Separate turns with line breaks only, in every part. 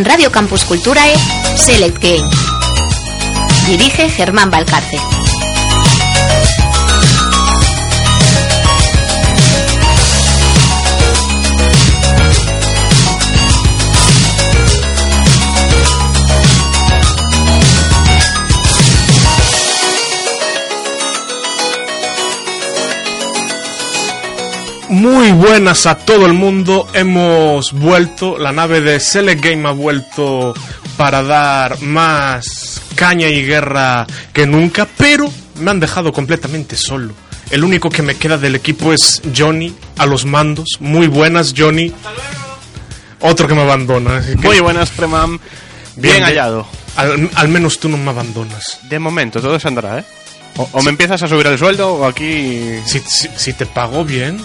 en Radio Campus Culturae Select Game. Dirige Germán Valcarce.
Muy buenas a todo el mundo, hemos vuelto, la nave de Select Game ha vuelto para dar más caña y guerra que nunca, pero me han dejado completamente solo. El único que me queda del equipo es Johnny a los mandos. Muy buenas, Johnny. Otro que me abandona. así que-
Muy buenas, Premam. Bien,
Bien,
hallado.
Al, al menos tú no me abandonas.
De momento, todo se andará, ¿eh? O, o me empiezas a subir el sueldo o aquí...
Si, si, si te pago bien,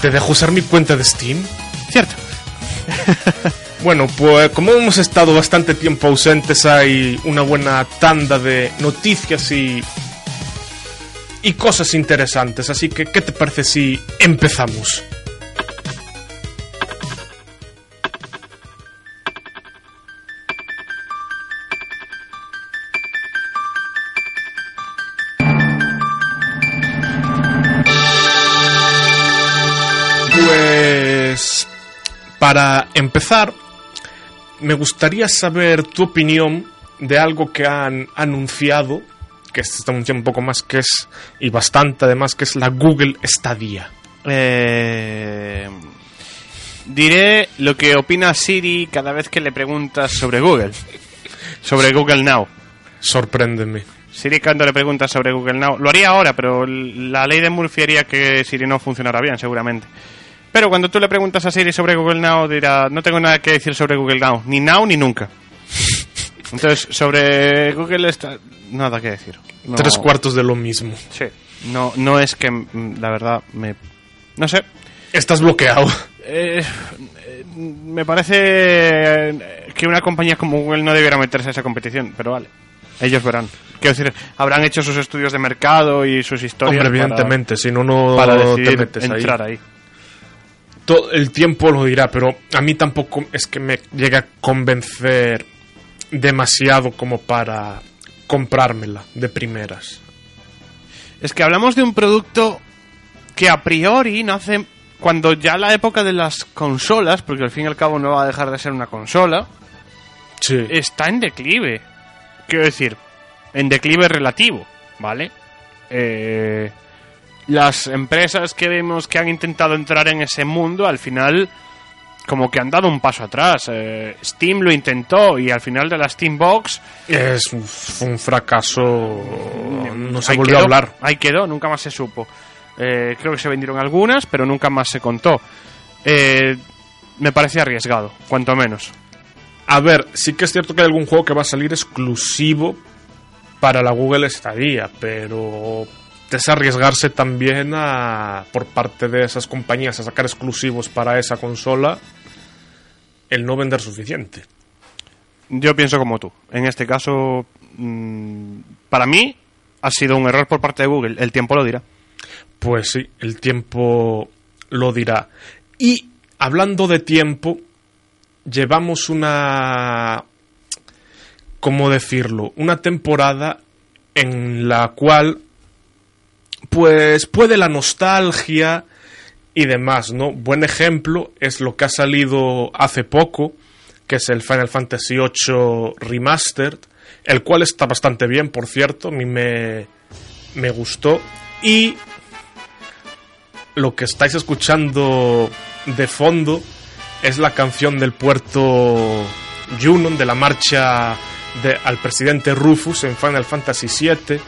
Te dejo usar mi cuenta de Steam.
Cierto.
Bueno, pues como hemos estado bastante tiempo ausentes, hay una buena tanda de noticias y. y cosas interesantes. Así que, ¿qué te parece si empezamos? Para empezar, me gustaría saber tu opinión de algo que han anunciado, que se está anunciando un poco más que es, y bastante además, que es la Google Stadia.
Eh, diré lo que opina Siri cada vez que le preguntas sobre Google. Sobre Google Now.
Sorpréndeme.
Siri cuando le preguntas sobre Google Now, lo haría ahora, pero la ley de Murphy haría que Siri no funcionara bien, seguramente. Pero cuando tú le preguntas a Siri sobre Google Now, dirá, no tengo nada que decir sobre Google Now, ni now ni nunca. Entonces, sobre Google está nada que decir. No-
Tres cuartos de lo mismo.
Sí. No, no es que, mm, la verdad, me... No sé.
Estás bloqueado.
Eh, eh, me parece eh, que una compañía como Google no debiera meterse a esa competición, pero vale. Ellos verán. Quiero decir, habrán hecho sus estudios de mercado y sus historias.
Hombre, evidentemente, si no, no
Para,
te
decidir
metes ahí.
entrar ahí.
Todo el tiempo lo dirá, pero a mí tampoco es que me llegue a convencer demasiado como para comprármela de primeras.
Es que hablamos de un producto que a priori nace cuando ya la época de las consolas, porque al fin y al cabo no va a dejar de ser una consola,
Sí.
está en declive. Quiero decir, en declive relativo, ¿vale? Eh, las empresas que vemos que han intentado entrar en ese mundo, al final, como que han dado un paso atrás. Eh, Steam lo intentó y al final de la Steam Box
Es un, fracaso. No se volvió
quedó,
a hablar.
Ahí quedó, nunca más se supo. Eh, creo que se vendieron algunas, pero nunca más se contó. Eh, me parece arriesgado, cuanto menos.
A ver, sí que es cierto que hay algún juego que va a salir exclusivo para la Google Stadia, pero es arriesgarse también a, por parte de esas compañías a sacar exclusivos para esa consola el no vender suficiente.
Yo pienso como tú. En este caso, mm, para mí, ha sido un error por parte de Google. El tiempo lo dirá.
Pues sí, el tiempo lo dirá. Y hablando de tiempo, llevamos una... ¿Cómo decirlo? Una temporada en la cual, pues, puede la nostalgia y demás, ¿no? Buen ejemplo es lo que ha salido hace poco, que es el Final Fantasy VIII Remastered, el cual está bastante bien, por cierto, a mí me, me gustó. Y lo que estáis escuchando de fondo es la canción del puerto Junon, de la marcha de- al presidente Rufus en Final Fantasy VII,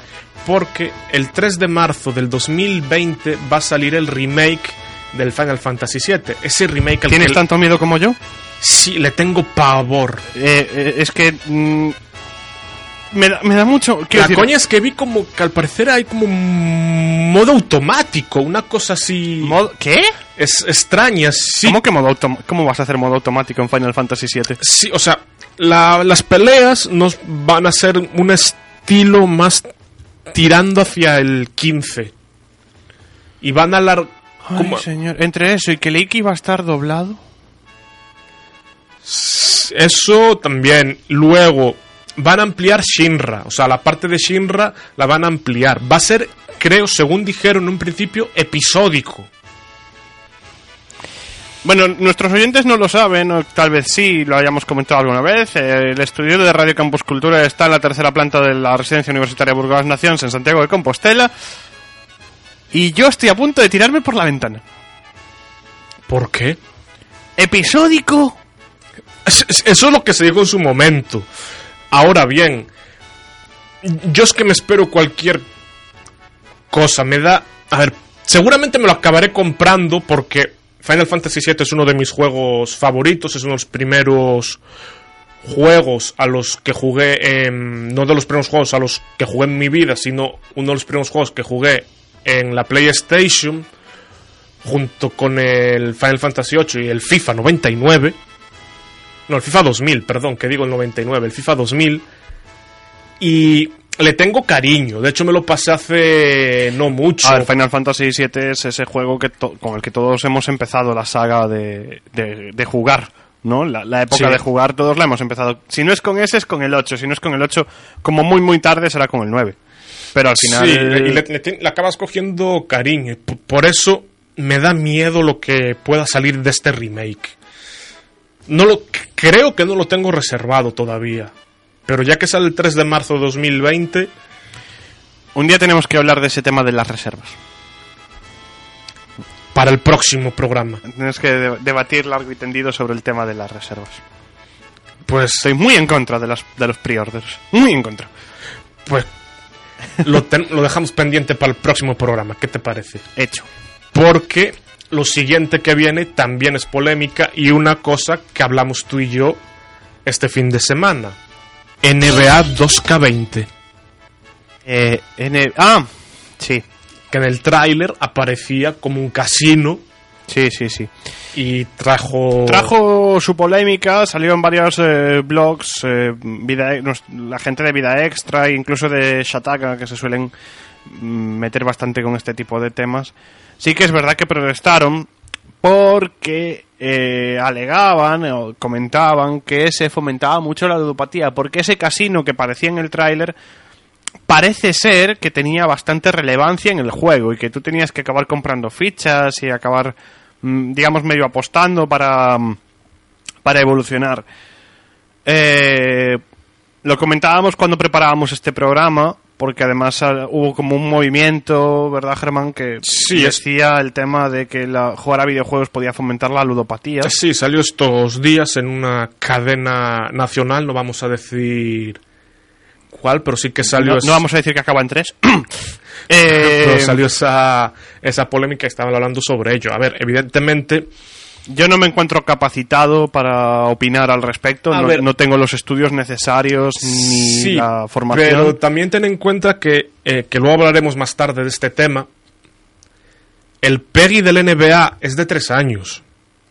porque el 3 de marzo del 2020 va a salir el remake del Final Fantasy VII. Ese remake al
¿Tienes
que
tanto miedo como yo?
sí le tengo pavor.
Eh, eh, es que... mm, me, da, me da mucho...
La
decir,
coña es que vi como que al parecer hay como un modo automático, una cosa así
modo- ¿Qué?
es extraña, sí.
¿Cómo, que modo ¿Cómo vas a hacer modo automático en Final Fantasy VII?
Sí, o sea, la- las peleas nos van a ser un estilo más tirando hacia el 15. Y van a largar...
Ay, señor. Entre eso y que Leiki va a estar doblado.
Eso también. Luego, van a ampliar Shinra. O sea, la parte de Shinra la van a ampliar. Va a ser, creo, según dijeron en un principio, episódico.
Bueno, nuestros oyentes no lo saben, o tal vez sí lo hayamos comentado alguna vez. El estudio de Radio Campus Cultura está en la tercera planta de la Residencia Universitaria Burgos Naciones en Santiago de Compostela. Y yo estoy a punto de tirarme por la ventana.
¿Por qué?
Episódico.
Es- es- Eso es lo que se dijo en su momento. Ahora bien, yo es que me espero cualquier cosa. Me da. A ver, seguramente me lo acabaré comprando porque Final Fantasy VII es uno de mis juegos favoritos. Es uno de los primeros juegos a los que jugué. En, no de los primeros juegos a los que jugué en mi vida, sino uno de los primeros juegos que jugué en la PlayStation. Junto con el Final Fantasy VIII y el FIFA 99. No, el FIFA 2000, perdón, que digo el 99, el FIFA 2000. Y le tengo cariño. De hecho, me lo pasé hace no mucho.
Final Fantasy VII es ese juego que con el que todos hemos empezado la saga de, de- de jugar, ¿no? La, la época
Sí.
de jugar, todos la hemos empezado. Si no es con ese, es con el 8. Si no es con el 8, como muy, muy tarde, será con el 9. Pero al final...
Sí, y le, le tien- le acabas cogiendo cariño. y p- Por eso me da miedo lo que pueda salir de este remake. No lo, creo que no lo tengo reservado todavía. Pero ya que sale el 3 de marzo de 2020,
Un día tenemos que hablar de ese tema de las reservas.
para el próximo programa.
Tienes que de- debatir largo y tendido sobre el tema de las reservas.
Pues,
Estoy muy en contra de, las, de los pre-orders. Muy en contra.
pues lo, ten- lo dejamos pendiente para el próximo programa. ¿Qué te parece?
Hecho.
porque lo siguiente que viene también es polémica y una cosa que hablamos tú y yo este fin de semana. NBA 2K20,
Eh, N- Ah, sí.
que en el tráiler aparecía como un casino
Sí, sí, sí.
y trajo...
Trajo su polémica, salió en varios eh, blogs, eh, vida, la gente de Vida Extra, incluso de Shataka, que se suelen mm, meter bastante con este tipo de temas. Sí que es verdad que protestaron porque eh, alegaban o comentaban que se fomentaba mucho la ludopatía, porque ese casino que parecía en el tráiler parece ser que tenía bastante relevancia en el juego y que tú tenías que acabar comprando fichas y acabar, mm, digamos, medio apostando para, mm, para evolucionar. Eh, lo comentábamos cuando preparábamos este programa, porque además ah, hubo como un movimiento, ¿verdad, Germán? Que
Sí, es-
decía el tema de que la, jugar a videojuegos podía fomentar la ludopatía.
Sí, salió estos días en una cadena nacional, no vamos a decir cuál, pero sí que salió...
no,
es-
no vamos a decir que acaba en tres.
pero
Eh,
salió esa, esa polémica estaban hablando sobre ello. A ver, evidentemente...
Yo no me encuentro capacitado para opinar al respecto. No,
ver.
no tengo los estudios necesarios ni
Sí,
la formación.
Pero también ten en cuenta que, eh, que luego hablaremos más tarde de este tema. El PEGI del NBA es de tres años.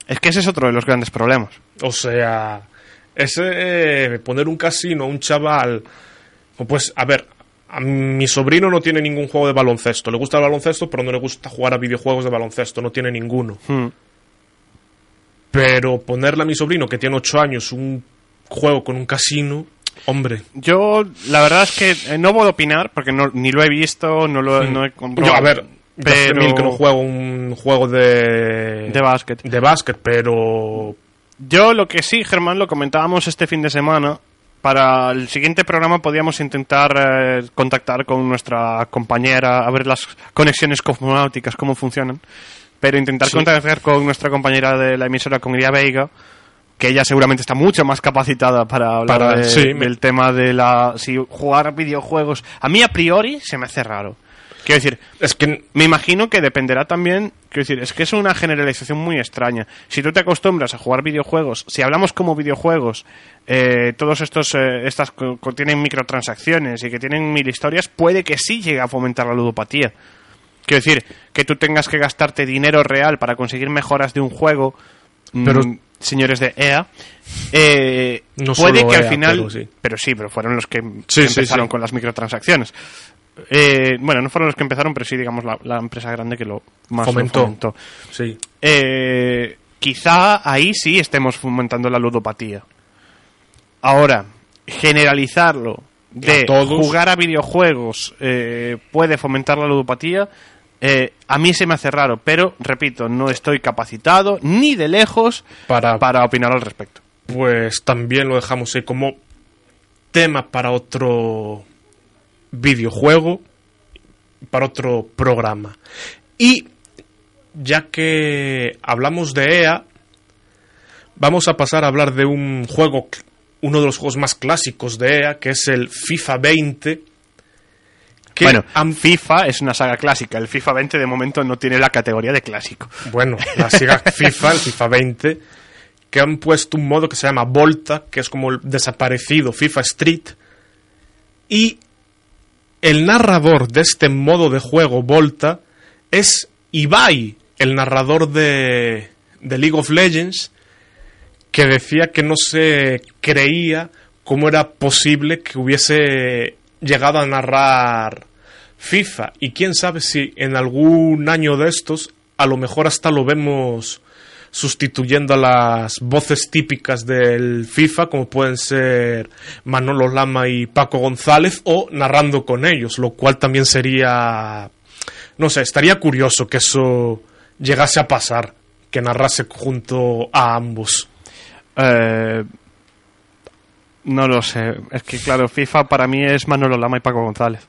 Es que ese es otro de los grandes problemas.
O sea, ese eh, poner un casino a un chaval. o Pues, a ver, a mi sobrino no tiene ningún juego de baloncesto. Le gusta el baloncesto, pero no le gusta jugar a videojuegos de baloncesto. No tiene ninguno.
Hmm.
Pero ponerle a mi sobrino, que tiene ocho años, un juego con un casino. Hombre,
Yo, la verdad es que eh, no puedo opinar porque no, ni lo he visto, no lo no he comprobado.
Yo, a ver,
pero
mil que no juego un juego de.
de básquet.
de básquet, pero.
Yo lo que sí, Germán, lo comentábamos este fin de semana. Para el siguiente programa podíamos intentar eh, contactar con nuestra compañera, a ver las conexiones cosmonáuticas, cómo funcionan. Pero intentar
Sí.
contactar con nuestra compañera de la emisora, con Iria Veiga, que ella seguramente está mucho más capacitada para hablar
Para-
de-
sí, me-
del tema de la si jugar videojuegos. A mí a priori se me hace raro. Quiero decir,
Es que.
me imagino que dependerá también, quiero decir, es que es una generalización muy extraña. Si tú te acostumbras a jugar videojuegos, si hablamos como videojuegos, eh, todos estos, eh, estas co- tienen microtransacciones y que tienen mil historias, puede que sí llegue a fomentar la ludopatía. Quiero decir, que tú tengas que gastarte dinero real para conseguir mejoras de un juego, mm,
Pero-
señores de EA, eh,
No
puede que al
EA,
final,
pero sí.
pero sí, pero fueron los que
Sí,
empezaron
sí.
con las microtransacciones. Eh, bueno, no fueron los que empezaron, pero sí, digamos, la, la empresa grande que lo más lo
Fomentó.
fomentó.
Sí.
Eh, quizá ahí sí estemos fomentando la ludopatía. Ahora, generalizarlo de
A todos.
jugar a videojuegos eh, puede fomentar la ludopatía, eh, a mí se me hace raro, pero repito, no estoy capacitado ni de lejos
Para,
para opinar al respecto.
pues también lo dejamos ahí como tema para otro videojuego, para otro programa. Y ya que hablamos de EA, vamos a pasar a hablar de un juego, uno de los juegos más clásicos de EA, que es el FIFA 20. Que
bueno,
han-
FIFA es una saga clásica. El FIFA 20 de momento no tiene la categoría de clásico.
bueno, la siga FIFA, el FIFA 20, que han puesto un modo que se llama Volta, que es como el desaparecido FIFA Street. Y el narrador de este modo de juego Volta es Ibai, el narrador de, de League of Legends, que decía que no se creía cómo era posible que hubiese llegado a narrar FIFA. Y quién sabe si en algún año de estos, a lo mejor hasta lo vemos sustituyendo a las voces típicas del FIFA, como pueden ser Manolo Lama y Paco González, o narrando con ellos, lo cual también sería, no sé, estaría curioso que eso llegase a pasar, que narrase junto a ambos.
Eh, no lo sé. Es que, claro, FIFA para mí es Manolo Lama y Paco González.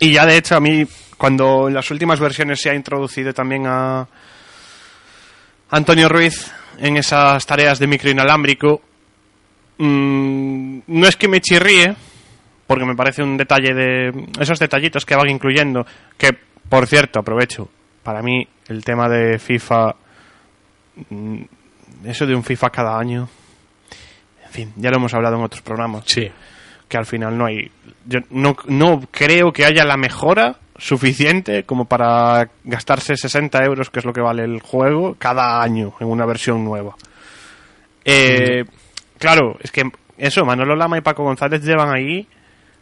Y ya, de hecho, a mí, cuando en las últimas versiones se ha introducido también a Antonio Ruiz en esas tareas de micro inalámbrico, mm, no es que me chirríe, porque me parece un detalle de esos detallitos que van incluyendo, que, por cierto, aprovecho, para mí el tema de FIFA, mm, eso de un FIFA cada año, fin, ya lo hemos hablado en otros programas,
Sí.
que al final no hay, yo no, no creo que haya la mejora suficiente como para gastarse 60 euros, que es lo que vale el juego, cada año en una versión nueva. Eh, Claro, es que eso, Manolo Lama y Paco González llevan ahí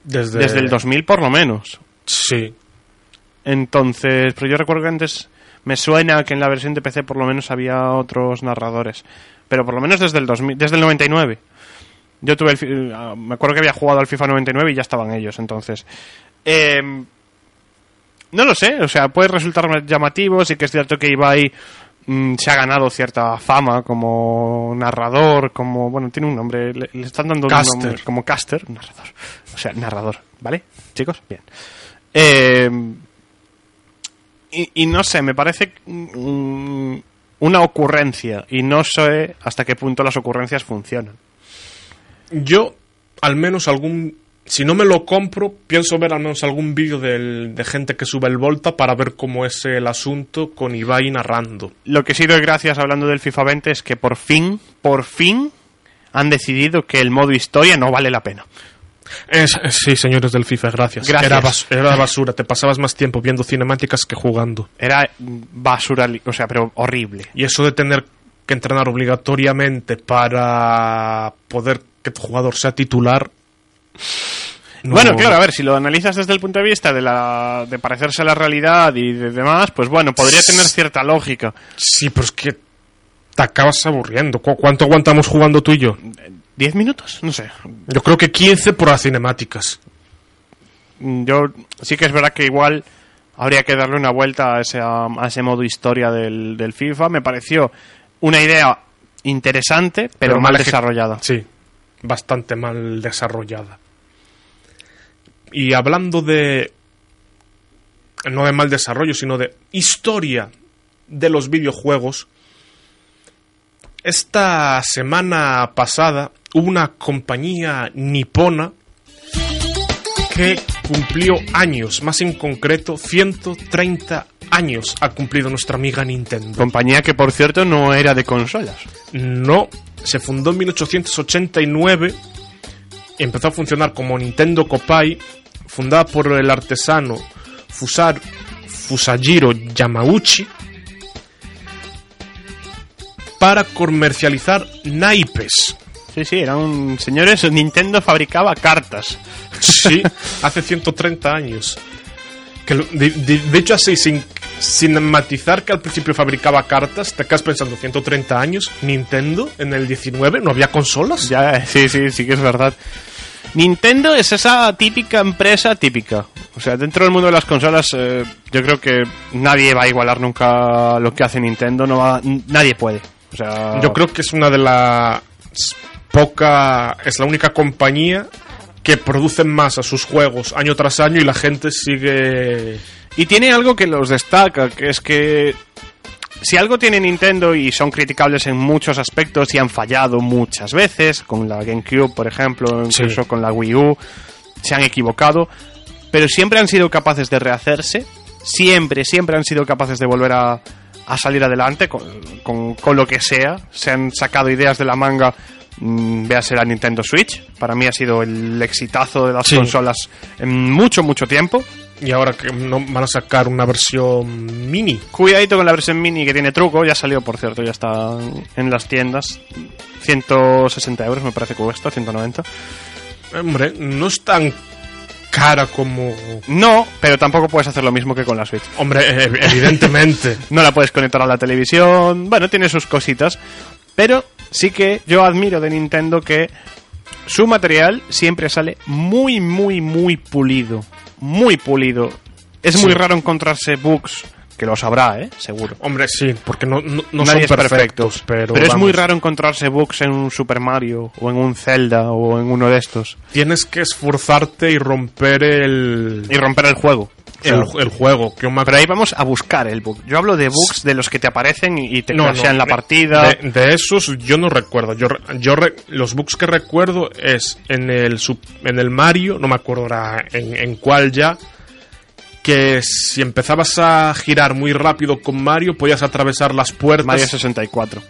Desde,
desde el 2000 por lo menos.
Sí.
Entonces, pero yo recuerdo que antes me suena que en la versión de PC por lo menos había otros narradores. Pero por lo menos desde el 2000, desde el 99. Yo tuve el, fi- ah, me acuerdo que había jugado al FIFA 99 y ya estaban ellos, entonces. Eh, no lo sé, o sea, puede resultar llamativo, sí que es cierto que Ibai mm, se ha ganado cierta fama como narrador, como, bueno, tiene un nombre, le, le están dando
Caster.
un nombre, como caster, narrador, o sea, narrador, ¿vale? Chicos, bien. Eh, y, y no sé, me parece mm, una ocurrencia y no sé hasta qué punto las ocurrencias funcionan.
Yo, al menos algún... Si no me lo compro, pienso ver al menos algún vídeo de gente que sube el Volta para ver cómo es el asunto con Ibai narrando.
Lo que sí doy gracias hablando del FIFA 20 es que por fin, por fin han decidido que el modo historia no vale la pena.
Es- es- sí, señores del FIFA, gracias.
Gracias.
Era, bas- era basura, te pasabas más tiempo viendo cinemáticas que jugando.
Era basura, o sea, pero horrible.
Y eso de tener que entrenar obligatoriamente para poder que tu jugador sea titular... no-
Bueno, claro, a ver, si lo analizas desde el punto de vista de, la, de parecerse a la realidad y de demás, pues bueno, podría tener cierta lógica.
Sí, pero es que te acabas aburriendo. ¿Cu- ¿Cuánto aguantamos jugando tú y yo?
¿Diez minutos? No sé.
Yo creo que 15 por las cinemáticas.
Mm, Yo sí que es verdad que igual habría que darle una vuelta a ese, a ese modo historia del, del FIFA. Me pareció una idea interesante, pero, mal
eje-
desarrollada.
Sí, bastante mal desarrollada. Y hablando de. No de mal desarrollo, sino de historia de los videojuegos. Esta semana pasada hubo una compañía nipona que cumplió años, más en concreto 130 años ha cumplido nuestra amiga Nintendo.
Compañía que, por cierto, no era de consolas.
No, se fundó en 1889 y empezó a funcionar como Nintendo Kopai, fundada por el artesano Fusar, Fusajiro Yamauchi, para comercializar naipes.
Sí, sí, eran señores. Nintendo fabricaba cartas.
Sí, hace 130 años. Que lo- de, de- de hecho, así, sin, sin matizar que al principio fabricaba cartas, te quedas pensando 130 años, Nintendo en el 19 no había consolas.
Ya, sí, sí, sí que es verdad. Nintendo es esa típica empresa típica. O sea, dentro del mundo de las consolas, eh, yo creo que nadie va a igualar nunca lo que hace Nintendo. No va, nadie puede. O sea,
Yo creo que es una de las poca, es la única compañía que produce más a sus juegos año tras año y la gente sigue
Y tiene algo que los destaca, que es que si algo tiene Nintendo y son criticables en muchos aspectos y han fallado muchas veces, con la GameCube, por ejemplo, incluso
Sí.
con la Wii U, se han equivocado, pero siempre han sido capaces de rehacerse, siempre, siempre han sido capaces de volver a, a salir adelante con, con- con lo que sea, se han sacado ideas de la manga, mm, véase la Nintendo Switch, para mí ha sido el exitazo de las
Sí.
consolas en mucho, mucho tiempo.
Y ahora que no van a sacar una versión mini.
Cuidadito con la versión mini que tiene truco, ya salió por cierto, ya está en las tiendas. 160 euros me parece que cuesta, 190.
Hombre, no es tan cara como
No, pero tampoco puedes hacer lo mismo que con la Switch.
hombre, eh, evidentemente.
No la puedes conectar a la televisión, bueno, tiene sus cositas. Pero sí que yo admiro de Nintendo que su material siempre sale muy, muy, muy pulido. Muy pulido. Es
Sí.
muy raro encontrarse bugs, que los habrá, ¿eh? Seguro.
Hombre, sí, porque no, no, no
Nadie
son
es perfecto,
perfectos, pero,
es muy raro encontrarse bugs en un Super Mario o en un Zelda o en uno de estos
Tienes que esforzarte y romper el,
y romper el juego.
El, el juego. Que un
pero ahí vamos a buscar el bug. Yo hablo de bugs de los que te aparecen y te
No,
crashean
no,
la partida.
De, de esos yo no recuerdo. Yo, yo re- los bugs que recuerdo es en el sub- en el Mario, no me acuerdo ahora en, en cuál ya, que si empezabas a girar muy rápido con Mario podías atravesar las puertas.
Mario 64.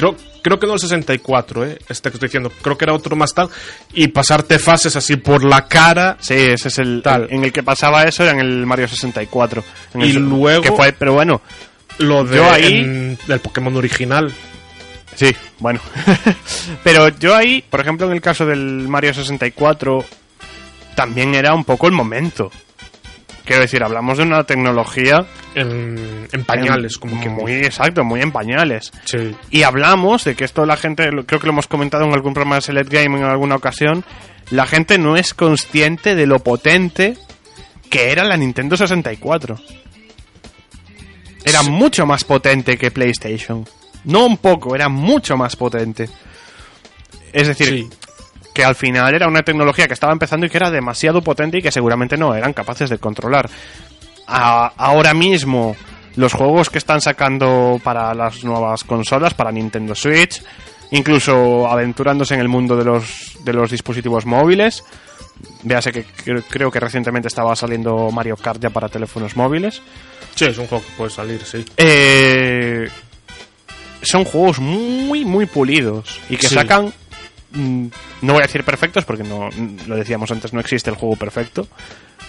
Creo, creo que no el 64, eh, este que estoy diciendo. Creo que era otro más tal. Y pasarte fases así por la cara.
Sí, ese es el
Tal.
en el que pasaba eso era en el Mario 64. En el
Y luego-
que fue, pero bueno,
Lo de
Yo ahí-
en- del Pokémon original.
Sí, bueno. Pero yo ahí, por ejemplo, en el caso del Mario 64, también era un poco el momento. Quiero decir, hablamos de una tecnología
En, en pañales,
en-
como que
muy exacto, muy en pañales.
Sí.
Y hablamos de que esto la gente, creo que lo hemos comentado en algún programa de Select Game en alguna ocasión, la gente no es consciente de lo potente que era la Nintendo 64. Era
Sí.
mucho más potente que PlayStation. No un poco, era mucho más potente. Es decir,
Sí.
Que al final era una tecnología que estaba empezando y que era demasiado potente y que seguramente no eran capaces de controlar. A- ahora mismo, los juegos que están sacando para las nuevas consolas, para Nintendo Switch, incluso aventurándose en el mundo de los, de los dispositivos móviles, véase que cre- creo que recientemente estaba saliendo Mario Kart ya para teléfonos móviles,
Sí, es un juego que puede salir, sí.
eh, son juegos muy, muy pulidos y que
Sí.
sacan. Mm, No voy a decir perfectos porque no lo decíamos antes, no existe el juego perfecto.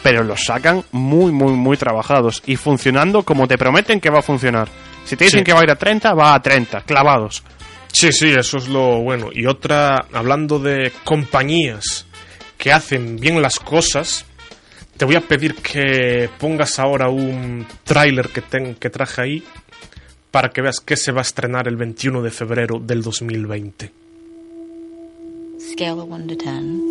Pero los sacan muy, muy, muy trabajados y funcionando como te prometen que va a funcionar. Si te dicen
Sí.
que va a ir a 30, va a 30, clavados.
Sí, sí, eso es lo bueno. Y otra, hablando de compañías que hacen bien las cosas, te voy a pedir que pongas ahora un tráiler que, ten- que traje ahí para que veas que se va a estrenar el 21 de febrero del 2020.
Scale of 1 to 10.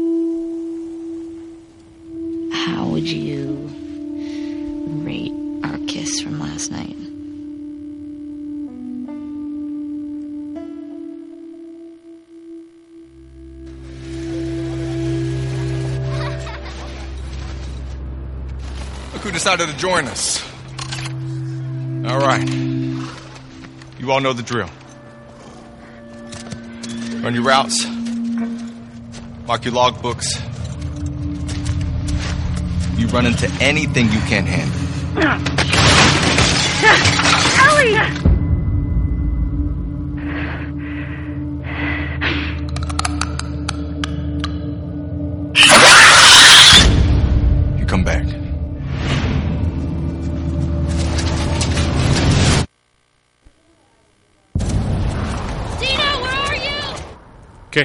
How would you rate our kiss from last night?
Look who decided to join us. All right. You all know the drill. Run your routes. Mark your logbooks. You run into anything you can't handle. You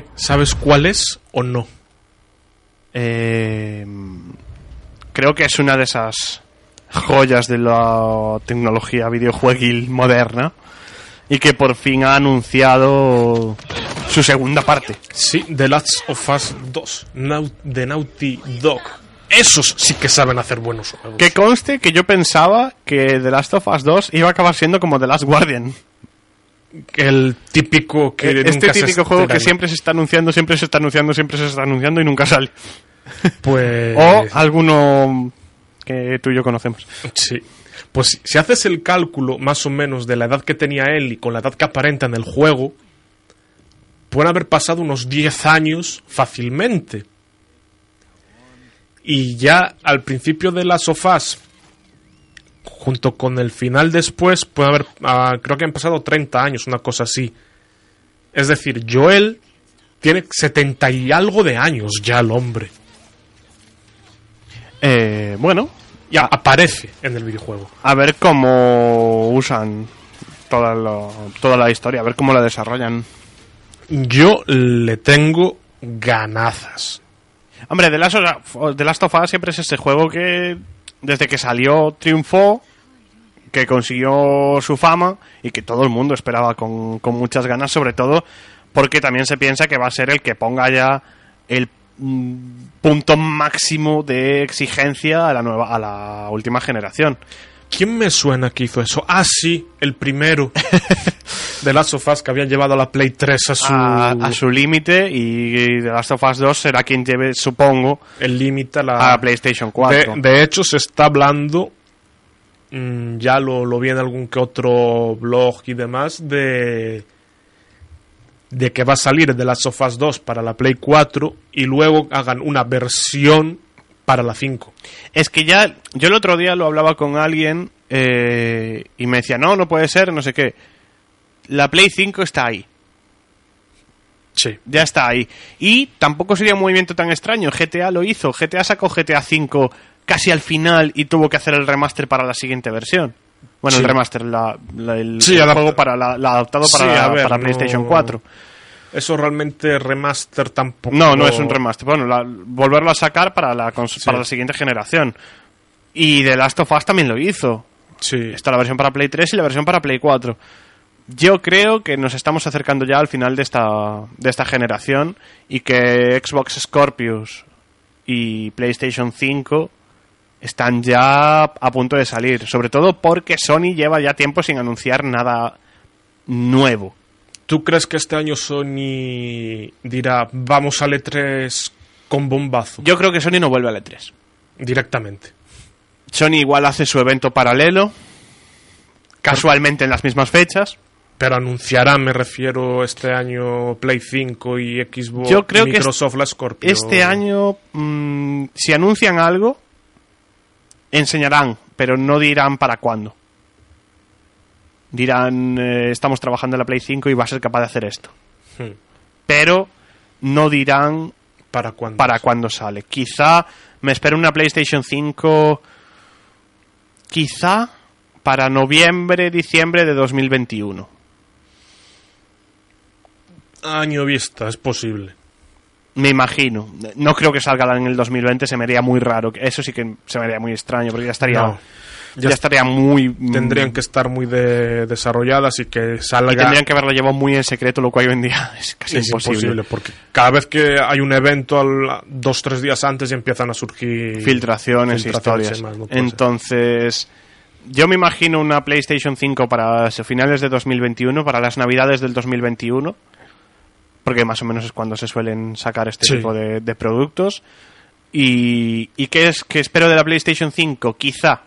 ¿Qué? ¿Sabes cuál es o no?
Eh, creo que es una de esas joyas de la tecnología videojueguil moderna y que por fin ha anunciado su segunda parte.
Sí, The Last of Us 2, Nau- de Naughty Dog. Esos sí que saben hacer buenos juegos.
Que conste que yo pensaba que The Last of Us 2 iba a acabar siendo como The Last Guardian.
El típico que
este
nunca se
típico juego que siempre se está anunciando, siempre se está anunciando, siempre se está anunciando y nunca sale.
Pues...
O alguno que tú y yo conocemos.
Sí. Pues si haces el cálculo más o menos de la edad que tenía él y con la edad que aparenta en el juego, pueden haber pasado unos 10 años fácilmente. Y ya al principio de las sofás, junto con el final después, puede haber, ah, creo que han pasado 30 años, una cosa así. Es decir, Joel tiene 70 y algo de años ya el hombre.
Eh, bueno,
Y a- aparece en el videojuego.
a ver cómo usan toda la, toda la historia, a ver cómo la desarrollan.
Yo le tengo ganazas.
Hombre, The Last, of, The Last of Us siempre es ese juego que desde que salió triunfó, que consiguió su fama y que todo el mundo esperaba con, con muchas ganas, sobre todo porque también se piensa que va a ser el que ponga ya el mm, punto máximo de exigencia a la nueva a la última generación.
¿Quién me suena que hizo eso? Ah, sí, el primero de Last of Us que habían llevado a la Play 3 a su,
a, a su límite y The Last of Us 2 será quien lleve, supongo,
el límite a la
a PlayStation 4.
De, de hecho, se está hablando, mm, ya lo, lo vi en algún que otro blog y demás, de, de que va a salir The Last of Us 2 para la Play 4 y luego hagan una versión para la 5.
Es que ya, yo el otro día lo hablaba con alguien eh, y me decía, no, no puede ser, no sé qué. La Play 5 está ahí,
Sí.
ya está ahí. Y tampoco sería un movimiento tan extraño, GTA lo hizo, GTA sacó GTA 5 casi al final y tuvo que hacer el remaster para la siguiente versión. Bueno,
Sí.
el remaster, la, la- el,
Sí,
el juego para la, la adaptado para,
Sí, ver,
para
no-
PlayStation 4.
Eso realmente remaster tampoco.
No, no es un remaster. Bueno, la- volverlo a sacar para la, para la siguiente generación. Y The Last of Us también lo hizo.
Sí.
Está la versión para Play 3 y la versión para Play 4. Yo creo que nos estamos acercando ya al final de esta, de esta generación y que Xbox Scorpius y PlayStation 5 están ya a punto de salir. Sobre todo porque Sony lleva ya tiempo sin anunciar nada nuevo.
¿Tú crees que este año Sony dirá vamos al E3 con bombazo?
Yo creo que Sony no vuelve al E3.
Directamente.
Sony igual hace su evento paralelo, casualmente en las mismas fechas.
Pero anunciará, me refiero, este año Play 5 y Xbox
Yo creo
y
que
Microsoft la Scorpio.
Este año, mm, si anuncian algo, enseñarán, pero no dirán para cuándo. Dirán, eh, estamos trabajando en la Play 5 y va a ser capaz de hacer esto.
Hmm.
Pero no dirán
¿Para cuándo?
para cuándo sale. Quizá me espero una PlayStation 5, quizá para noviembre, diciembre de 2021.
Año vista, es posible.
Me imagino. No creo que salga en el 2020, se me haría muy raro. Eso sí que se me haría muy extraño, porque ya estaría,
No.
ya,
Ya
estaría muy...
Tendrían que estar muy de- desarrolladas y que salga.
Y tendrían que haberlo llevado muy en secreto, lo cual hoy en día es casi
es
imposible.
imposible. porque cada vez que hay un evento, al, dos tres días antes ya empiezan a surgir
Filtraciones,
filtraciones
e historias.
no ser.
Entonces, yo me imagino una PlayStation 5 para finales de 2021, para las navidades del 2021, porque más o menos es cuando se suelen sacar este
Sí.
tipo de, de productos. ¿Y, y qué es que espero de la PlayStation 5? Quizá,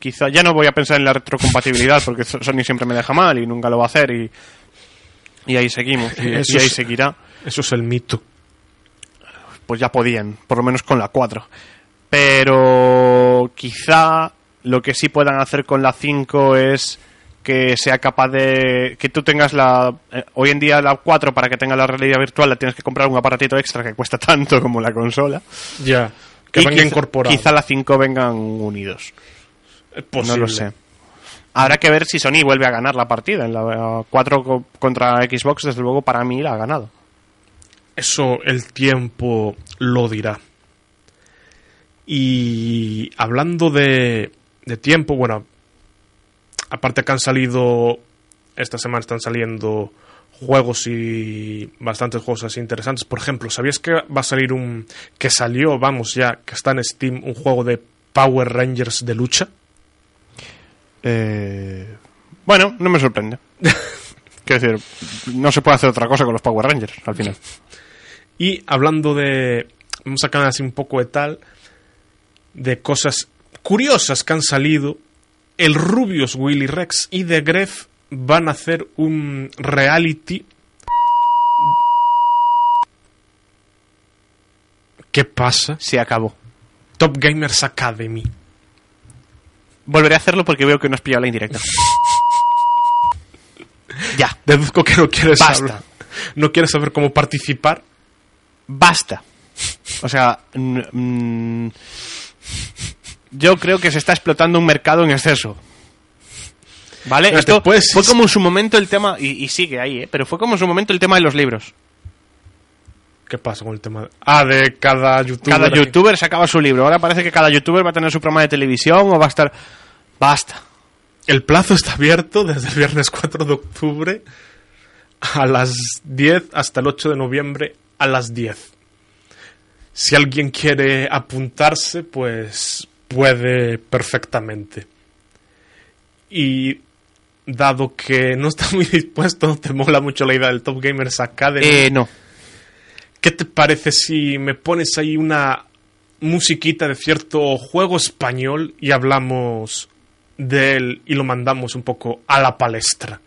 quizá, ya no voy a pensar en la retrocompatibilidad, porque Sony siempre me deja mal y nunca lo va a hacer y, y ahí seguimos, y, ahí
es-
seguirá
Eso es el mito.
pues ya podían, por lo menos con la 4. Pero quizá lo que sí puedan hacer con la 5 es que sea capaz de que tú tengas la eh, hoy en día la 4 para que tenga la realidad virtual la tienes que comprar un aparatito extra que cuesta tanto como la consola
Ya. Que
Y
venga
quizá-
incorporado.
quizá la 5 vengan unidos
Es
no lo sé habrá que ver si Sony vuelve a ganar la partida en la 4 co- contra Xbox desde luego para mí la ha ganado
Eso el tiempo lo dirá. Y hablando de, de tiempo. Bueno, aparte que han salido, esta semana están saliendo juegos y bastantes juegos así interesantes. Por ejemplo, ¿sabías que va a salir un... que salió, vamos ya, que está en Steam, un juego de Power Rangers de lucha?
Eh, bueno, no me sorprende. Quiero decir, no se puede hacer otra cosa con los Power Rangers al final.
Y hablando de. Vamos a sacar así un poco de tal. De cosas curiosas que han salido. El Rubius Willy Rex y The Gref van a hacer un reality. ¿Qué pasa?
Se acabó.
Top Gamers Academy.
Volveré a hacerlo porque veo que no has pillado la indirecta. ya,
Deduzco que no quieres
Basta.
saber. No quieres saber cómo participar.
basta. O sea, mm, yo creo que se está explotando un mercado en exceso. ¿Vale? Esto
pues,
fue como en su momento el tema, y, y sigue ahí, ¿eh? pero fue como en su momento el tema de los libros.
¿Qué pasa con el tema? de- Ah, de cada youtuber.
Cada youtuber sacaba su libro. Ahora parece que cada youtuber va a tener su programa de televisión o va a estar... Basta.
El plazo está abierto desde el viernes 4 de octubre a las 10 hasta el 8 de noviembre a las 10. Si alguien quiere apuntarse, pues puede perfectamente. Y dado que no está muy dispuesto, no te mola mucho la idea del Top Gamers Academy,
Eh, no.
¿qué te parece si me pones ahí una musiquita de cierto juego español y hablamos de él y lo mandamos un poco a la palestra?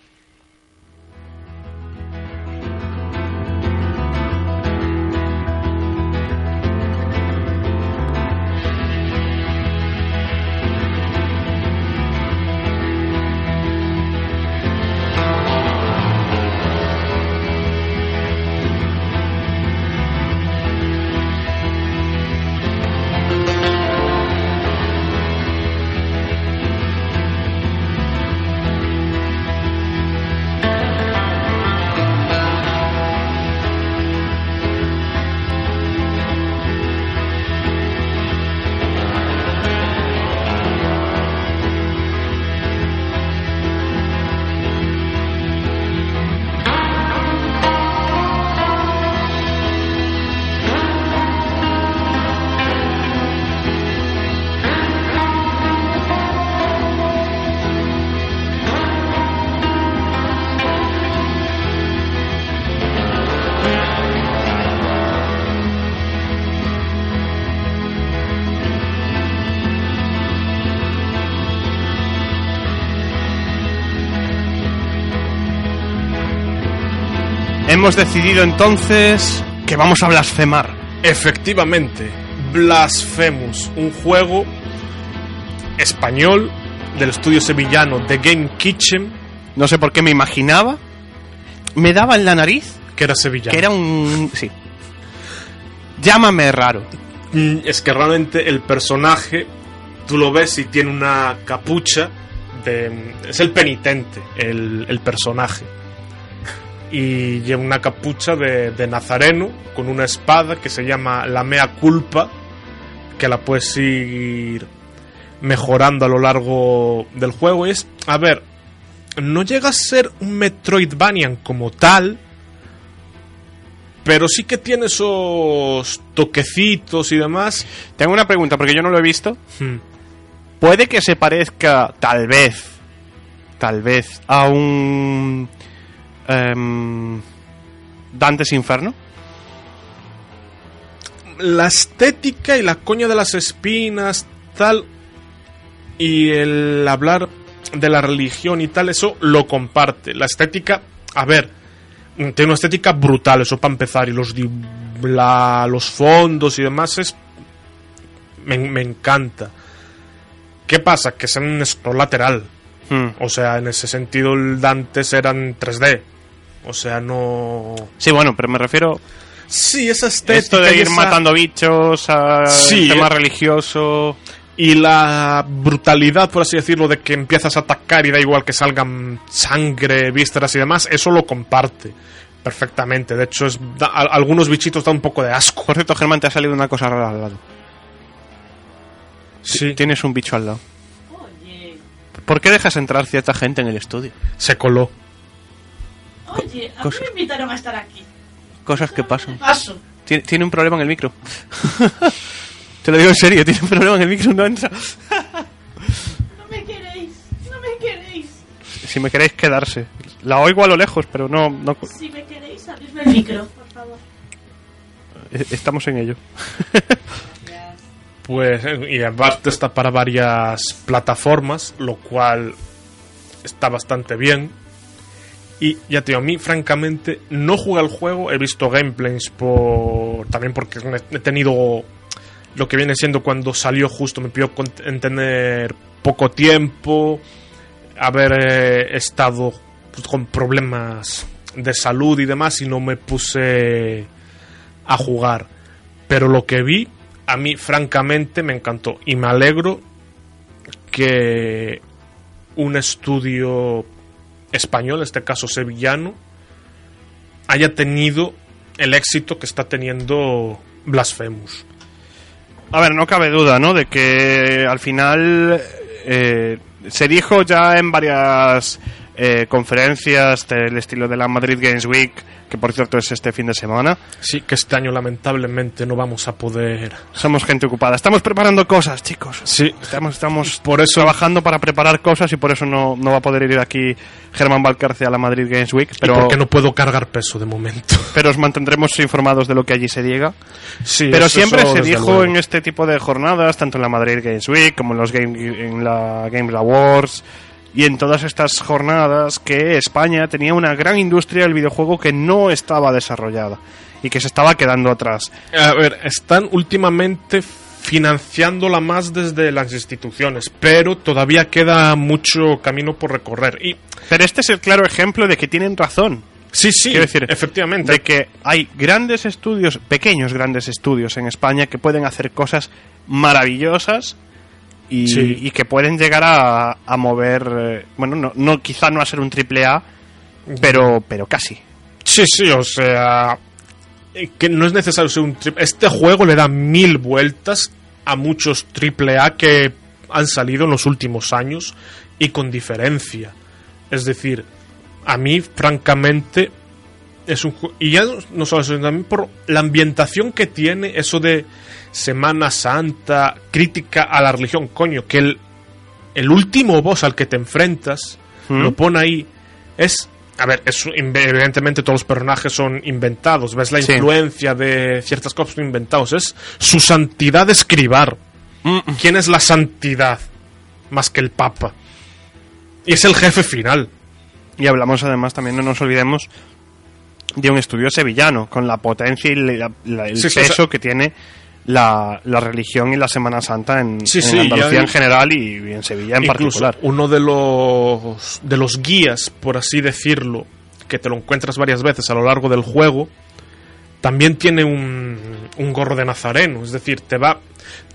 Hemos decidido entonces que vamos a blasfemar.
Efectivamente, Blasphemous, un juego español del estudio sevillano The Game Kitchen,
No sé por qué me imaginaba. Me daba en la nariz
que era sevillano.
que era un... Sí. Llámame raro.
Mm, Es que realmente el personaje, tú lo ves y tiene una capucha de... Es el penitente, el, el personaje. Y lleva una capucha de, de nazareno con una espada que se llama la mea culpa, que la puedes ir mejorando a lo largo del juego. Es, a ver, no llega a ser un Metroidvanian como tal, pero sí que tiene esos toquecitos y demás.
Tengo una pregunta porque yo no lo he visto.
Hmm.
Puede que se parezca, tal vez, tal vez, a un em, Dante's Inferno.
La estética y la coña de las espinas, tal, y el hablar de la religión y tal, eso lo comparte. La estética, a ver, tiene una estética brutal, eso para empezar, y los, la- los fondos y demás es... Me, me encanta. ¿Qué pasa? Que es un scroll lateral.
Hmm.
O sea, en ese sentido el Dantes era en 3D. O sea, no...
Sí, bueno, pero me refiero
Sí, esa estética.
esto de ir
esa-
matando bichos, a
Sí,
tema
eh.
religioso.
Y la brutalidad, por así decirlo, de que empiezas a atacar y da igual que salgan sangre, vísceras y demás, eso lo comparte perfectamente. De hecho, es, da- a- algunos bichitos dan un poco de asco.
Por cierto, Germán, te ha salido una cosa rara al lado.
Sí.
Tienes un bicho al lado. ¿Por qué dejas entrar cierta gente en el estudio?
Se coló.
Oye, a mí
Cosa-
me invitaron a estar aquí.
Cosas que pasan.
Paso.
Tiene, tiene un problema en el micro. Te lo digo en serio, tiene un problema en el micro, no entra.
No me queréis, no me queréis.
Si me queréis quedarse. La oigo a lo lejos, pero no, no
Si me queréis, abridme el micro, por favor.
eh, estamos en ello.
Pues, y aparte está para varias plataformas, lo cual está bastante bien. Y ya te digo, a mí, francamente, no jugué al juego, he visto gameplays por. También porque he tenido lo que viene siendo cuando salió justo, me pidió tener poco tiempo, haber eh, estado pues, con problemas de salud y demás, y no me puse a jugar. Pero lo que vi, a mí francamente me encantó. Y me alegro que un estudio español, en este caso sevillano, haya tenido el éxito que está teniendo Blasphemous.
A ver, no cabe duda, ¿no? De que al final eh, se dijo ya en varias eh, conferencias del estilo de la Madrid Games Week, que por cierto es este fin de semana.
Sí, que este año lamentablemente no vamos a poder.
Somos gente ocupada. Estamos preparando cosas, chicos.
Sí,
Estamos, estamos
Por eso-
trabajando para preparar cosas y por eso no, no va a poder ir aquí Germán Valcarce a la Madrid Games Week.
pero porque no puedo cargar peso de momento.
pero os mantendremos informados de lo que allí se diga.
Sí,
Pero siempre se dijo
luego.
en este tipo de jornadas, tanto en la Madrid Games Week como en, los game, en la Games Awards y en todas estas jornadas, que España tenía una gran industria del videojuego que no estaba desarrollada y que se estaba quedando atrás.
A ver, están últimamente financiándola más desde las instituciones, pero todavía queda mucho camino por recorrer. Y
Pero este es el claro ejemplo de que tienen razón.
sí, sí,
Quiero decir,
efectivamente.
De que hay grandes estudios, pequeños grandes estudios en España que pueden hacer cosas maravillosas y,
Sí.
y que pueden llegar a, a mover, eh, bueno, no, no, quizá no a ser un triple A, pero, pero casi.
Sí, sí, o sea, eh, que no es necesario ser un triple. Este juego le da mil vueltas a muchos triple A que han salido en los últimos años y con diferencia. Es decir, a mí, francamente, es un y ya no- no solo eso, también por la ambientación que tiene, eso de Semana Santa, crítica a la religión, coño, que el, el último boss al que te enfrentas
¿Mm?
lo pone ahí, es, a ver, es, evidentemente todos los personajes son inventados, ves la
Sí.
influencia de ciertas cosas inventados, es su santidad de escribar.
Mm.
¿Quién es la santidad? Más que el Papa. Y es el jefe final.
Y hablamos además también, no nos olvidemos, de un estudio sevillano, con la potencia y la- la- el
Sí, sí,
peso
o sea-
que tiene la, la religión y la Semana Santa en,
Sí,
en
sí,
Andalucía en general y, en Sevilla en
Incluso
particular.
uno de los de los guías, por así decirlo, que te lo encuentras varias veces a lo largo del juego, también tiene un, un gorro de nazareno, es decir, te va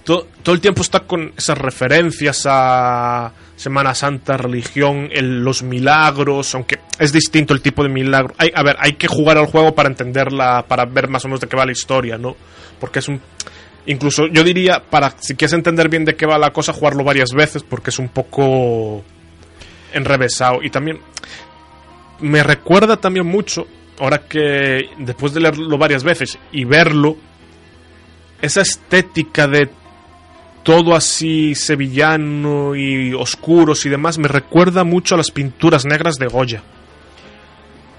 to- todo el tiempo está con esas referencias a Semana Santa, religión, el- los milagros, aunque es distinto el tipo de milagro. Hay, a ver, hay que jugar al juego para entenderla, para ver más o menos de qué va la historia, ¿no? Porque es un Incluso yo diría, para si quieres entender bien de qué va la cosa, jugarlo varias veces porque es un poco enrevesado. Y también me recuerda también mucho, ahora que después de leerlo varias veces y verlo, esa estética de todo así sevillano y oscuros y demás, me recuerda mucho a las pinturas negras de Goya.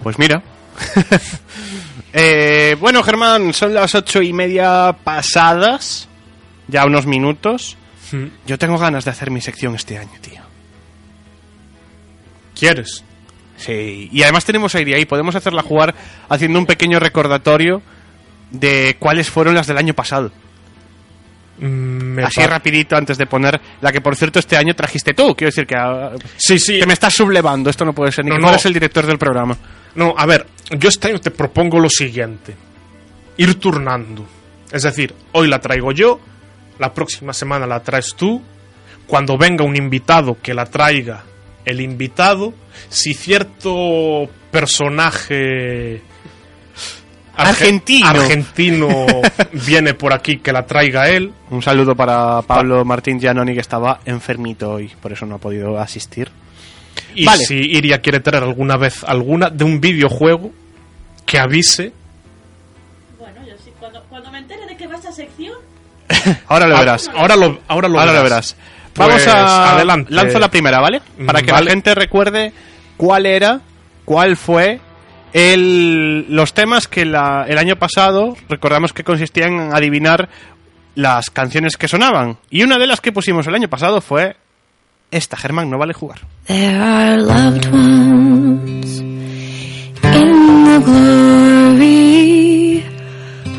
Pues mira. Eh, bueno, Germán, son las ocho y media pasadas. Ya unos minutos. Yo tengo ganas de hacer mi sección este año, tío.
¿Quieres?
Sí, y además tenemos a ahí. Podemos hacerla jugar haciendo un pequeño recordatorio de cuáles fueron las del año pasado.
Mm, me
Así rapidito antes de poner la que por cierto este año trajiste tú. Quiero decir que, ah,
Sí, sí.
que me estás sublevando. Esto no puede ser. Ni
No,
que
no.
fueras el director del programa.
No, a ver, yo este año te propongo lo siguiente. Ir turnando. Es decir, hoy la traigo yo, la próxima semana la traes tú, cuando venga un invitado que la traiga el invitado, si cierto personaje
argentino.
argentino viene por aquí que la traiga él.
Un saludo para Pablo Martín Giannoni que estaba enfermito hoy, por eso no ha podido asistir.
Y
Vale.
si Iria quiere traer alguna vez alguna de un videojuego, que avise.
Bueno, yo sí, cuando, cuando me entere de que va esta sección,
Ahora lo
Ah,
verás.
Ahora lo, ahora lo
Ahora lo
verás.
verás.
Pues,
Vamos a
adelante.
Lanzo la primera, ¿vale? Para que
Vale.
la gente recuerde cuál era, cuál fue el, los temas que la- el año pasado recordamos que consistían en adivinar las canciones que sonaban. Y una de las que pusimos el año pasado fue esta, Germán, no vale jugar.
There are loved ones in the glory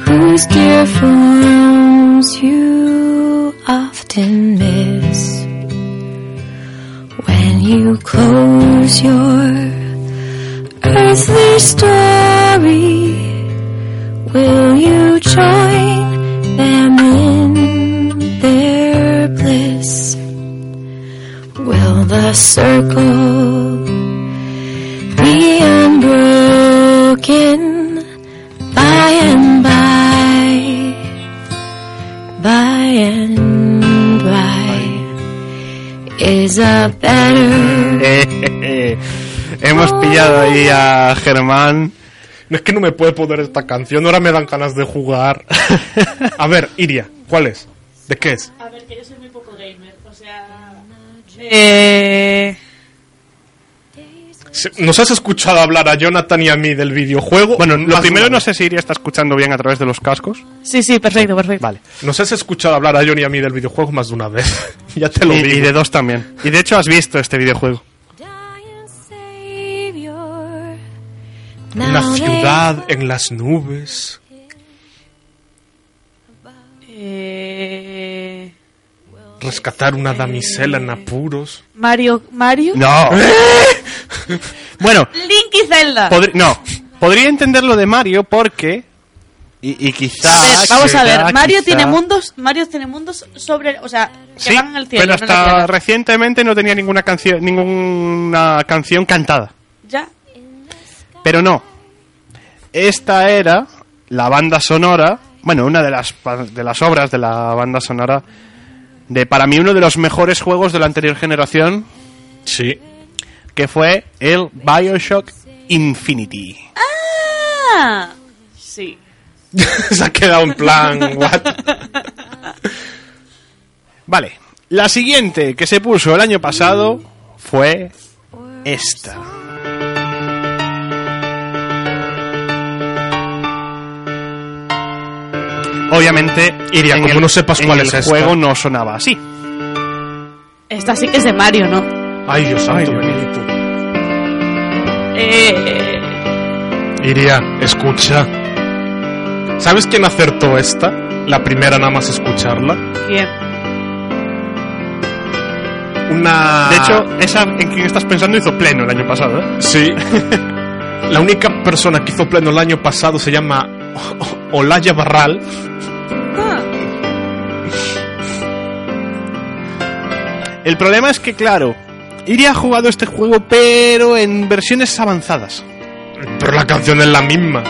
whose dear forms you often miss when you close your earthly story. Will you join them in their bliss? Will the circle be unbroken by and by, by and by? Is a better
Hemos pillado ahí a Germán.
No es que no me puede poner esta canción, ahora me dan ganas de jugar. A ver, Iria, ¿cuál es? ¿De qué es?
a ver, que yo soy muy poco gamer, o sea...
Eh,
Se- ¿Nos has escuchado hablar a Jonathan y a mí del videojuego?
Bueno, lo primero no sé si Iria está escuchando bien a través de los cascos.
sí, sí, perfecto, perfecto.
Vale.
Nos has escuchado hablar a John y a mí del videojuego más de una vez. ya te lo
Y,
digo.
y de dos también. Y de hecho has visto este videojuego.
Una ciudad en las nubes.
Eh,
Rescatar una damisela en apuros.
Mario, Mario.
No. bueno,
Link y Zelda.
podri- no. Podría entender lo de Mario porque. Y, y quizá.
A ver, vamos a ver. Mario
quizá-
tiene mundos, Mario tiene mundos sobre, o sea, que
Sí,
van al cielo.
pero hasta recientemente no tenía ninguna canción, ninguna canción cantada.
Ya.
Pero no. Esta era la banda sonora, bueno, una de las, pa- de las obras de la banda sonora de, para mí, uno de los mejores juegos de la anterior generación,
Sí.
que fue el Bioshock Infinity.
Ah, sí.
Se ha quedado en plan. What?
Vale, la siguiente que se puso el año pasado fue esta. Obviamente,
Iria,
en
como
el-
no sepas
en
cuál
el
es esta.
juego no sonaba así.
Esta sí que es de Mario, ¿no?
Ay, Dios santo, bendito.
Eh,
Iria, escucha. ¿Sabes quién acertó esta? La primera nada más escucharla.
¿quién?
Una...
De hecho, esa en quien estás pensando hizo pleno el año pasado. ¿eh?
Sí. La única persona que hizo pleno el año pasado se llama Olaya Barral.
Ah,
El problema es que, claro, Iria ha jugado este juego, pero en versiones avanzadas.
Pero la canción es la misma.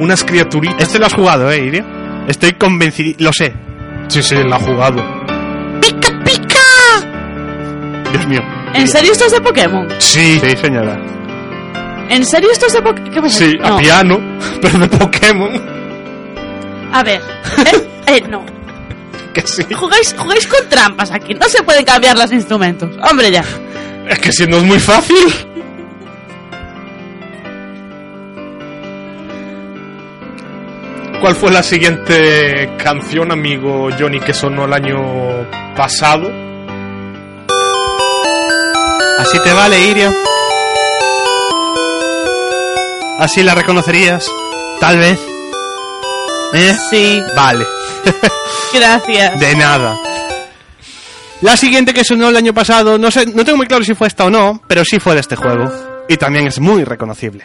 Unas criaturitas.
Este lo has jugado, ¿eh, Iria? Estoy convencido. Lo sé.
Sí, sí, la ha jugado.
Dios mío.
¿En serio esto es de Pokémon?
Sí,
Sí, señora.
¿En serio esto es de Pokémon?
Sí, a
No.
piano, pero de Pokémon.
A ver. Eh, eh, no.
Que sí.
Jugáis, jugáis con trampas aquí. No se pueden cambiar los instrumentos. Hombre, ya.
Es que si no es muy fácil. ¿Cuál fue la siguiente canción, amigo Johnny, que sonó el año pasado?
Así te vale, Iria. Así la reconocerías. Tal vez. ¿Eh?
Sí,
Vale.
gracias.
De nada. La siguiente que sonó el año pasado, no sé, no tengo muy claro si fue esta o no, pero sí fue de este juego. Y también es muy reconocible.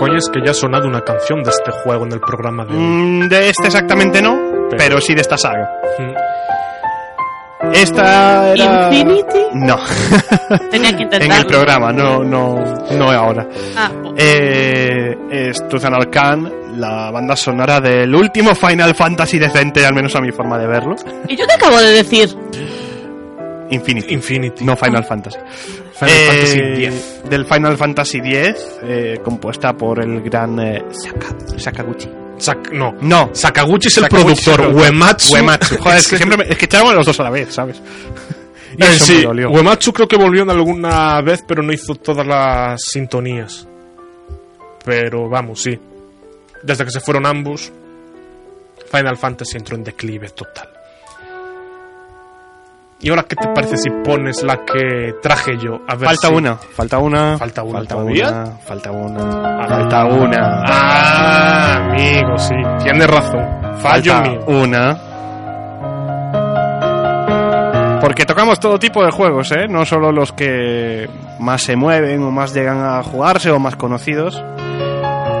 La coña es que ya ha sonado una canción de este juego en el programa de hoy.
Mm, de este exactamente no, pero,
Pero-
sí de esta saga.
Mm.
Esta era...
Infinity.
No.
Tenía que
en
intentarlo.
el programa, no, no, no ahora.
Ah,
Eh, es Tuzan Khan, la banda sonora del último Final Fantasy decente, al menos a mi forma de verlo.
y yo te acabo de decir.
Infinity.
Infinity.
No Final Fantasy.
Final
Eh,
Fantasy X.
Del Final Fantasy X, eh, compuesta por el gran eh, Saka- Sakaguchi.
Sak- no.
No,
Sakaguchi es el
Sakaguchi es el
productor. Uematsu.
Uematsu. Joder, es que siempre me, es que echábamos los dos a la vez, ¿sabes? Y
Eh,
eso
sí,
me dolió.
Uematsu creo que volvió en alguna vez, pero no hizo todas las sintonías. Pero vamos, sí. Desde que se fueron ambos, Final Fantasy entró en declive total. ¿Y ahora qué te parece si pones la que traje yo? A ver
Falta
si-
una, falta una.
Falta una
falta
todavía.
una, falta una, falta una.
Ah, amigo, sí. Tienes razón. Fallo
Falta
mío.
una. Porque tocamos todo tipo de juegos, ¿eh? No solo los que más se mueven o más llegan a jugarse o más conocidos.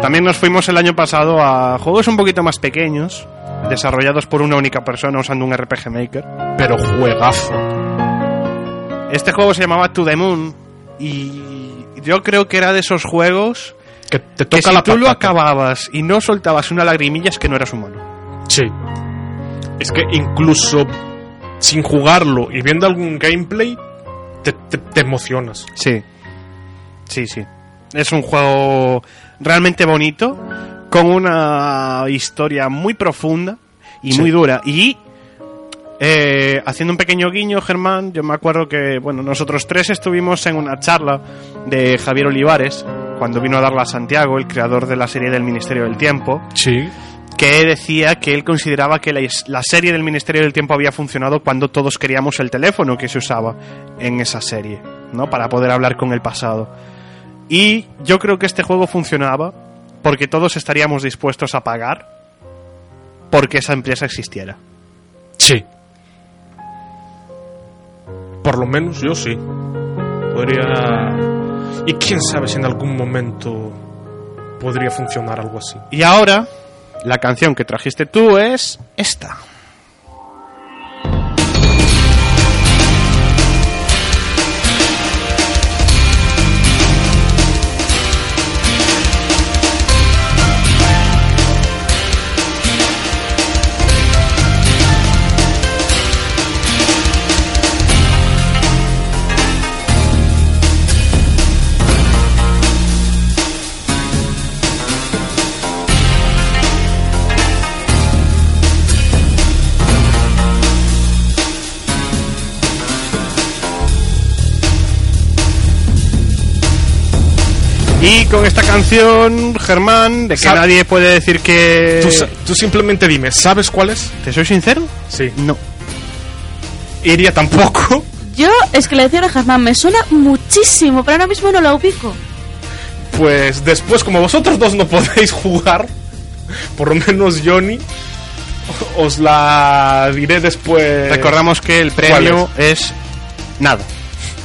También nos fuimos el año pasado a juegos un poquito más pequeños, desarrollados por una única persona usando un RPG Maker.
Pero juegazo.
Este juego se llamaba To The Moon y yo creo que era de esos juegos
Que te
que
toca
si
la
tú lo acababas y no soltabas una lagrimilla es que no eras humano.
Sí. Es que incluso sin jugarlo y viendo algún gameplay, te, te- te emocionas.
Sí. Sí, sí. Es un juego realmente bonito, con una historia muy profunda y
Sí.
muy dura. Y eh, haciendo un pequeño guiño, Germán, yo me acuerdo que, bueno, nosotros tres estuvimos en una charla de Javier Olivares, cuando vino a darla a Santiago, el creador de la serie del Ministerio del Tiempo,
Sí.
que decía que él consideraba que la, la serie del Ministerio del Tiempo había funcionado cuando todos queríamos el teléfono que se usaba en esa serie, ¿no? Para poder hablar con el pasado. Y yo creo que este juego funcionaba porque todos estaríamos dispuestos a pagar porque esa empresa existiera.
Sí. Por lo menos yo sí. Podría... Y quién sabe si en algún momento podría funcionar algo así.
Y ahora, la canción que trajiste tú es esta. Y con esta canción, Germán, de que
Sa-
nadie puede decir que...
Tú, tú simplemente dime, ¿sabes cuál es?
¿Te soy sincero?
Sí.
No.
Iría tampoco.
Yo, es que le decía a Germán, me suena muchísimo, pero ahora mismo no la ubico.
Pues después, como vosotros dos no podéis jugar, por lo menos Johnny, os la diré después.
Recordamos que el
¿cuál
premio es? nada.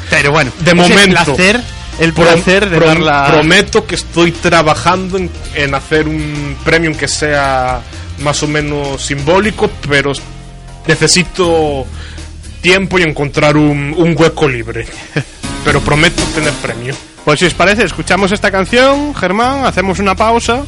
Pero bueno,
De
es
momento.
el placer, el placer de
prom-
darla.
Prometo que estoy trabajando en, en hacer un premium que sea más o menos simbólico, pero necesito tiempo y encontrar un, un hueco libre. Pero prometo tener premio.
Pues si os parece, escuchamos esta canción, Germán, hacemos una pausa.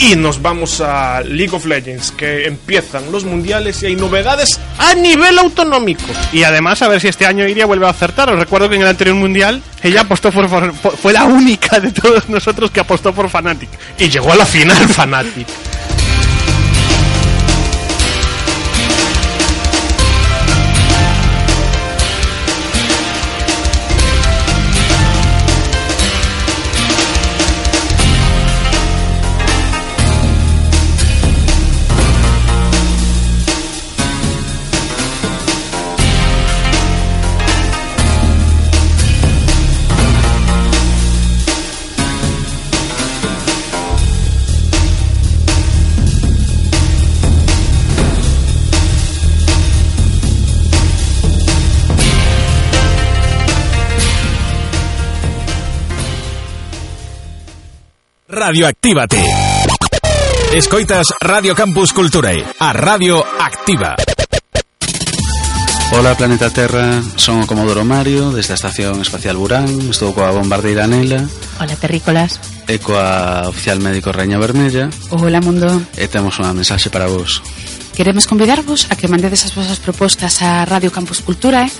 Y nos vamos a League of Legends, que empiezan los mundiales y hay novedades a nivel autonómico.
Y además, a ver si este año Iria vuelve a acertar. Os recuerdo que en el anterior mundial ella apostó por, por- fue la única de todos nosotros que apostó por Fnatic.
Y llegó a la final Fnatic.
Radioactívate. Escoitas Radio Campus Culturae, a Radio Activa.
Ola Planeta Terra, son o Comodoro Mario desde a Estación Espacial Burán Estou coa bombardeira Nela
Ola Terrícolas
E coa oficial médico Reña Vermella
Ola Mundo
E temos unha mensaxe para vos
Queremos convidarvos a que mandedes as vosas propostas a Radio Campus Cultura eh?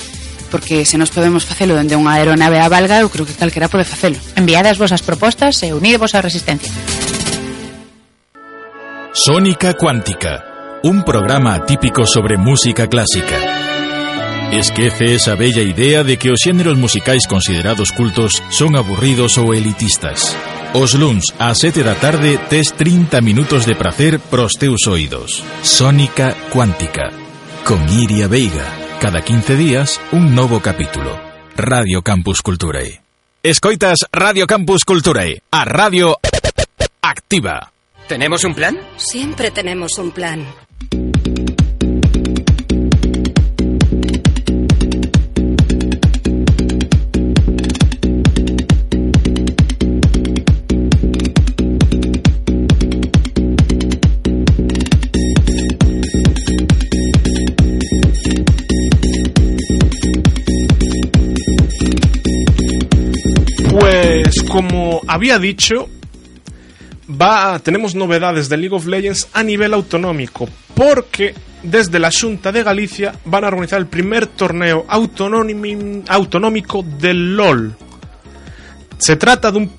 porque se nos podemos facelo dende unha aeronave a valga, eu creo que calquera pode facelo.
Enviade as vosas propostas e unidevos á resistencia.
Sónica Cuántica, un programa atípico sobre música clásica. Esquece esa bella idea de que os xéneros musicais considerados cultos son aburridos ou elitistas. Os luns a 7 da tarde tes 30 minutos de prazer pros teus oídos. Sónica Cuántica, con Iria Veiga. Cada 15 días, un novo capítulo. Radio Campus Culturae. Escoitas Radio Campus Culturae, a radio activa.
¿Tenemos un plan?
Siempre tenemos un plan.
Como había dicho, tenemos novedades de League of Legends a nivel autonómico, porque desde la Junta de Galicia van a organizar el primer torneo autonómi- autonómico del LOL. Se trata de un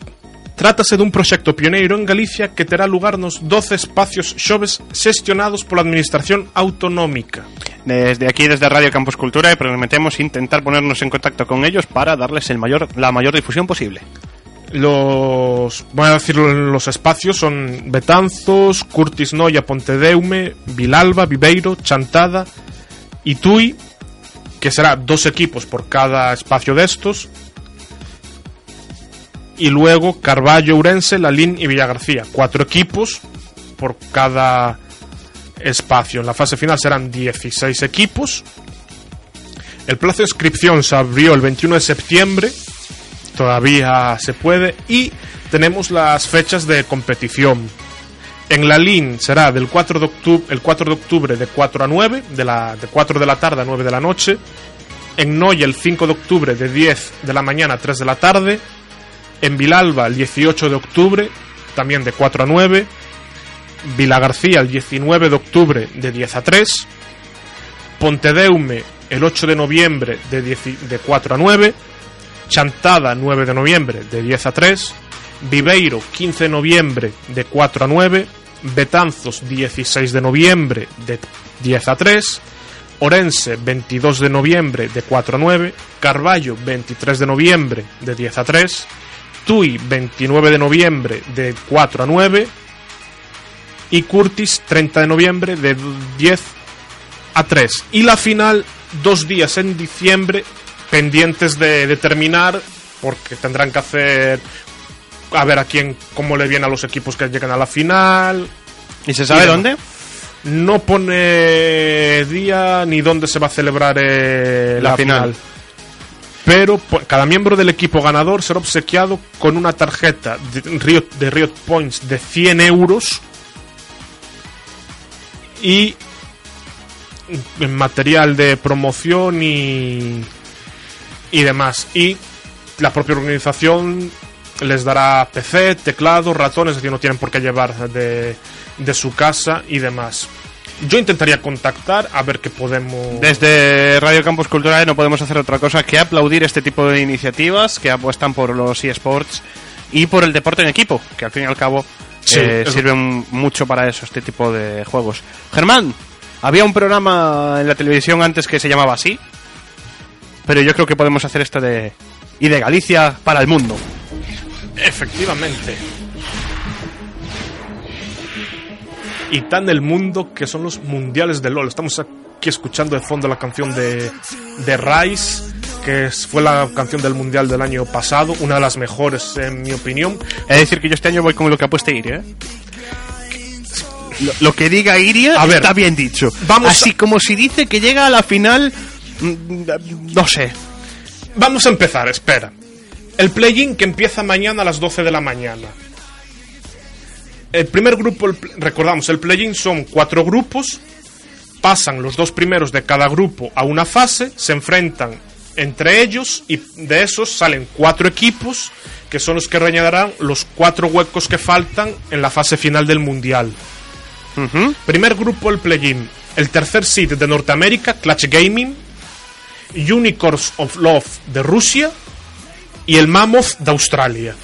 Trátase dun proxecto pioneiro en Galicia que terá lugar nos 12 espacios xoves xestionados pola Administración Autonómica.
Desde aquí, desde Radio Campus Cultura, prometemos intentar ponernos en contacto con ellos para darles la mayor difusión posible.
Los, voy a decirlo, los espacios son Betanzos, Curtis Noia, Pontedeume, Vilalba, Viveiro, Chantada y Tui, que será dos equipos por cada espacio de estos. Y luego Carballo, Ourense, Lalín y Villagarcía. Cuatro equipos por cada espacio. En la fase final serán 16 equipos. El plazo de inscripción se abrió el 21 de septiembre todavía se puede y tenemos las fechas de competición. En la LIN será del 4 de octubre, el 4 de octubre de 4 a 9, de, la, de 4 de la tarde a 9 de la noche. En Noya el 5 de octubre de 10 de la mañana a 3 de la tarde. En Vilalba el 18 de octubre, también de 4 a 9. Vila García el 19 de octubre de 10 a 3. Pontedeume el 8 de noviembre de, 10 de 4 a 9. Chantada 9 de noviembre de 10 a 3, Viveiro 15 de noviembre de 4 a 9, Betanzos 16 de noviembre de 10 a 3, Orense 22 de noviembre de 4 a 9, Carballo 23 de noviembre de 10 a 3, Tui 29 de noviembre de 4 a 9 y Curtis 30 de noviembre de 10 a 3. Y la final dos días en diciembre pendientes de, de terminar porque tendrán que hacer a ver a quién cómo le viene a los equipos que llegan a la final
¿Y se sabe dónde?
no pone día ni dónde se va a celebrar eh,
La
la,
final.
final. Pero po- cada miembro del equipo ganador será obsequiado con una tarjeta de Riot, de Riot Points de 100 euros y en material de promoción y, y demás. Y la propia organización les dará PC, teclado, ratones, es decir, no tienen por qué llevar de, de su casa y demás. Yo intentaría contactar a ver qué podemos.
Desde Radio Campus Cultural no podemos hacer otra cosa que aplaudir este tipo de iniciativas que apuestan por los eSports y por el deporte en equipo, que al fin y al cabo
Sí,
eh, sirven mucho para eso, este tipo de juegos. Germán, había un programa en la televisión antes que se llamaba así, pero yo creo que podemos hacer esto de... y de Galicia para el mundo.
Efectivamente. Y tan del mundo que son los mundiales de LOL. Estamos aquí escuchando de fondo la canción de, de Rice, que fue la canción del mundial del año pasado, una de las mejores en mi opinión.
Es decir, que yo este año voy con lo que apueste Iria. ¿eh? Lo, lo que diga Iria
A ver,
está bien dicho.
vamos
Así como si dice que llega a la final... No sé.
Vamos a empezar, espera. El play-in que empieza mañana a las 12 de la mañana. El primer grupo, el recordamos, el play-in son cuatro grupos, pasan los dos primeros de cada grupo a una fase, se enfrentan entre ellos y de esos salen cuatro equipos que son los que rellenarán los cuatro huecos que faltan en la fase final del Mundial. Primer grupo, el play-in. El tercer seed de Norteamérica, Clutch Gaming. Unicorns of Love de Rusia. Y el Mammoth de Australia.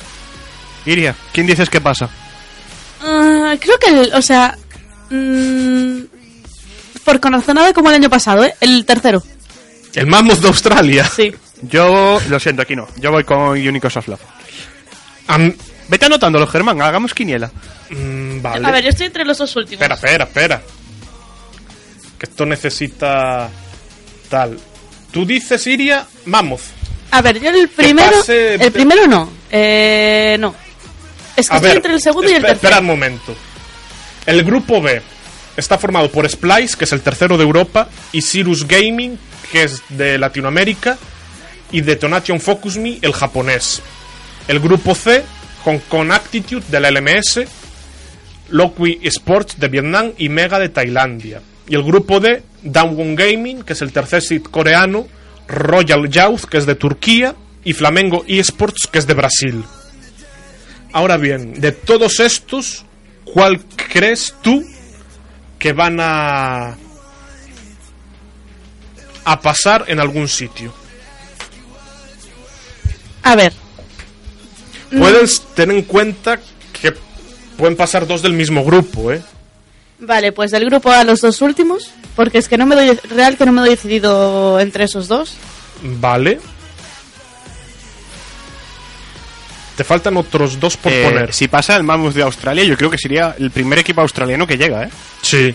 Iria, ¿quién dices que pasa?
Ah, creo que, el, o sea, mm, por corazonada como el año pasado, ¿eh? El tercero.
El Mammoth de Australia.
Sí.
Yo, lo siento, aquí no. Yo voy con Unicorns of Love. Vete anotándolo, Germán, hagamos quiniela.
Mm, vale.
A ver, yo estoy entre los dos últimos.
Espera, espera, espera. Que esto necesita tal. Tú dices Iria Mammoth.
A ver, yo el primero.
pase-
El primero no. Eh, no. Es que
A
estoy
ver,
entre el segundo y el tercero.
Espera un momento. El grupo B está formado por Splice, que es el tercero de Europa, y Sirius Gaming, que es de Latinoamérica, y Detonation Focus Me, el japonés. El grupo C, Hong Kong Attitude de la LMS, Lockwi Sports de Vietnam y Mega de Tailandia. Y el grupo D, Downwon Gaming, que es el tercer seed coreano, Royal Youth, que es de Turquía, y Flamengo eSports, que es de Brasil. Ahora bien, de todos estos, ¿cuál crees tú que van a a pasar en algún sitio?
A ver. Mm,
Puedes tener en cuenta que pueden pasar dos del mismo grupo, ¿eh?
Vale, pues del grupo A los dos últimos. Porque es que no me doy. Real que no me doy decidido entre esos dos.
Vale. Te faltan otros dos por
Eh,
poner.
Si pasa el Mammoth de Australia, yo creo que sería el primer equipo australiano que llega, ¿eh?
Sí.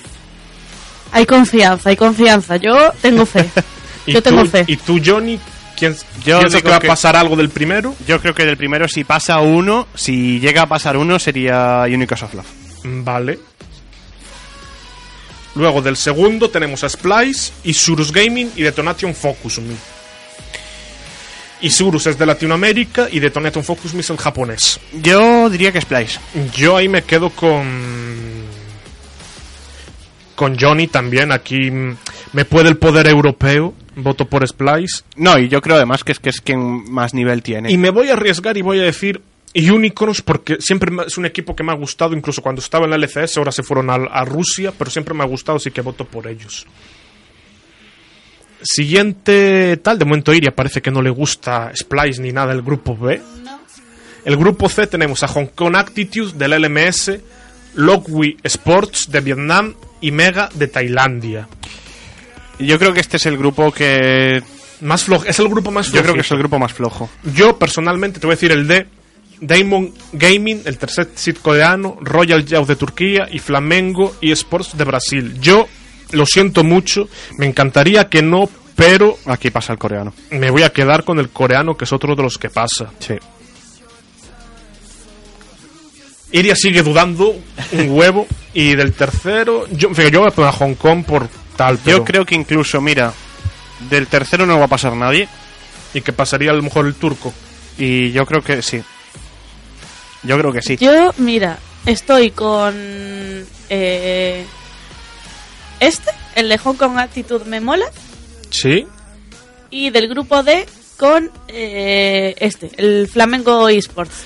Hay confianza, hay confianza. Yo tengo fe.
¿Y
Yo tengo
tú,
fe.
¿Y tú, Johnny? ¿Quién,
Yo
¿Piensas que va a pasar algo del primero?
Yo creo que del primero, si pasa uno, si llega a pasar uno, sería Unicorns of Love.
Vale. Luego del segundo tenemos a Splice, Isurus Gaming y Detonation Focus Me. Isurus es de Latinoamérica y Detonation Focus Me es el japonés.
Yo diría que Splice.
Yo ahí me quedo con. Con Johnny también. Aquí me puede el poder europeo. Voto por Splice.
No, y yo creo además que es que es quien más nivel tiene.
Y me voy a arriesgar y voy a decir Unicorns porque siempre es un equipo que me ha gustado, incluso cuando estaba en la LCS, ahora se fueron a, a Rusia, pero siempre me ha gustado, así que voto por ellos. Siguiente tal, de momento Iria parece que no le gusta Splice ni nada el grupo B. El grupo C tenemos a Hong Kong Attitude del LMS, Lockwi Sports de Vietnam y Mega de Tailandia.
Yo creo que este es el grupo que...
Más flojo, es el grupo más
Yo creo que es el grupo más flojo.
Yo personalmente te voy a decir el de Damon Gaming, el tercer seed coreano, Royal Youth de Turquía y Flamengo y Sports de Brasil. Yo lo siento mucho, me encantaría que no, pero
Aquí pasa el coreano.
me voy a quedar con el coreano, que es otro de los que pasa.
Sí.
Iria sigue dudando un huevo y del tercero, yo, voy a poner a Hong Kong por tal, pero
Yo creo que incluso, mira, del tercero no va a pasar nadie.
y que pasaría a lo mejor el turco.
Y yo creo que sí. Yo creo que sí.
Yo, mira, estoy con. eh, este, el de Hong Kong Attitude me mola.
Sí.
Y del grupo D con eh, este, el Flamengo eSports.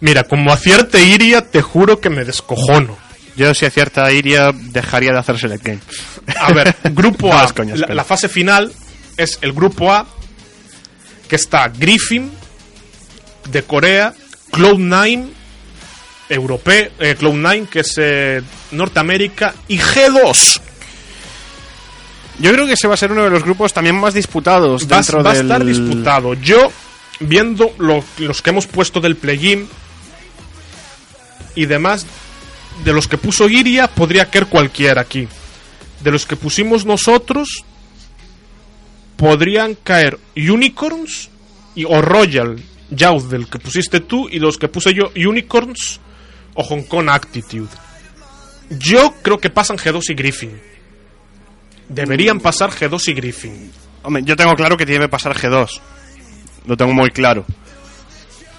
Mira, como acierte Iria, te juro que me descojono.
Yo si acierta Iria dejaría de hacer Select Game.
A ver, grupo A. la fase final es el grupo A, que está Griffin de Corea, Cloud9 europeo, eh, Cloud9 que es eh, Norteamérica y G2.
Yo creo que ese va a ser uno de los grupos también más disputados
Va,
dentro
va a estar disputado. Yo, viendo lo- los que hemos puesto del play-in y demás, de los que puso Iria, podría caer cualquiera aquí. De los que pusimos nosotros, podrían caer Unicorns y, o Royal Youth del que pusiste tú y los que puse yo Unicorns o Hong Kong Attitude. Yo creo que pasan G2 y Griffin. Deberían pasar G2 y Griffin.
Hombre, yo tengo claro que tiene que pasar G2. Lo tengo muy claro.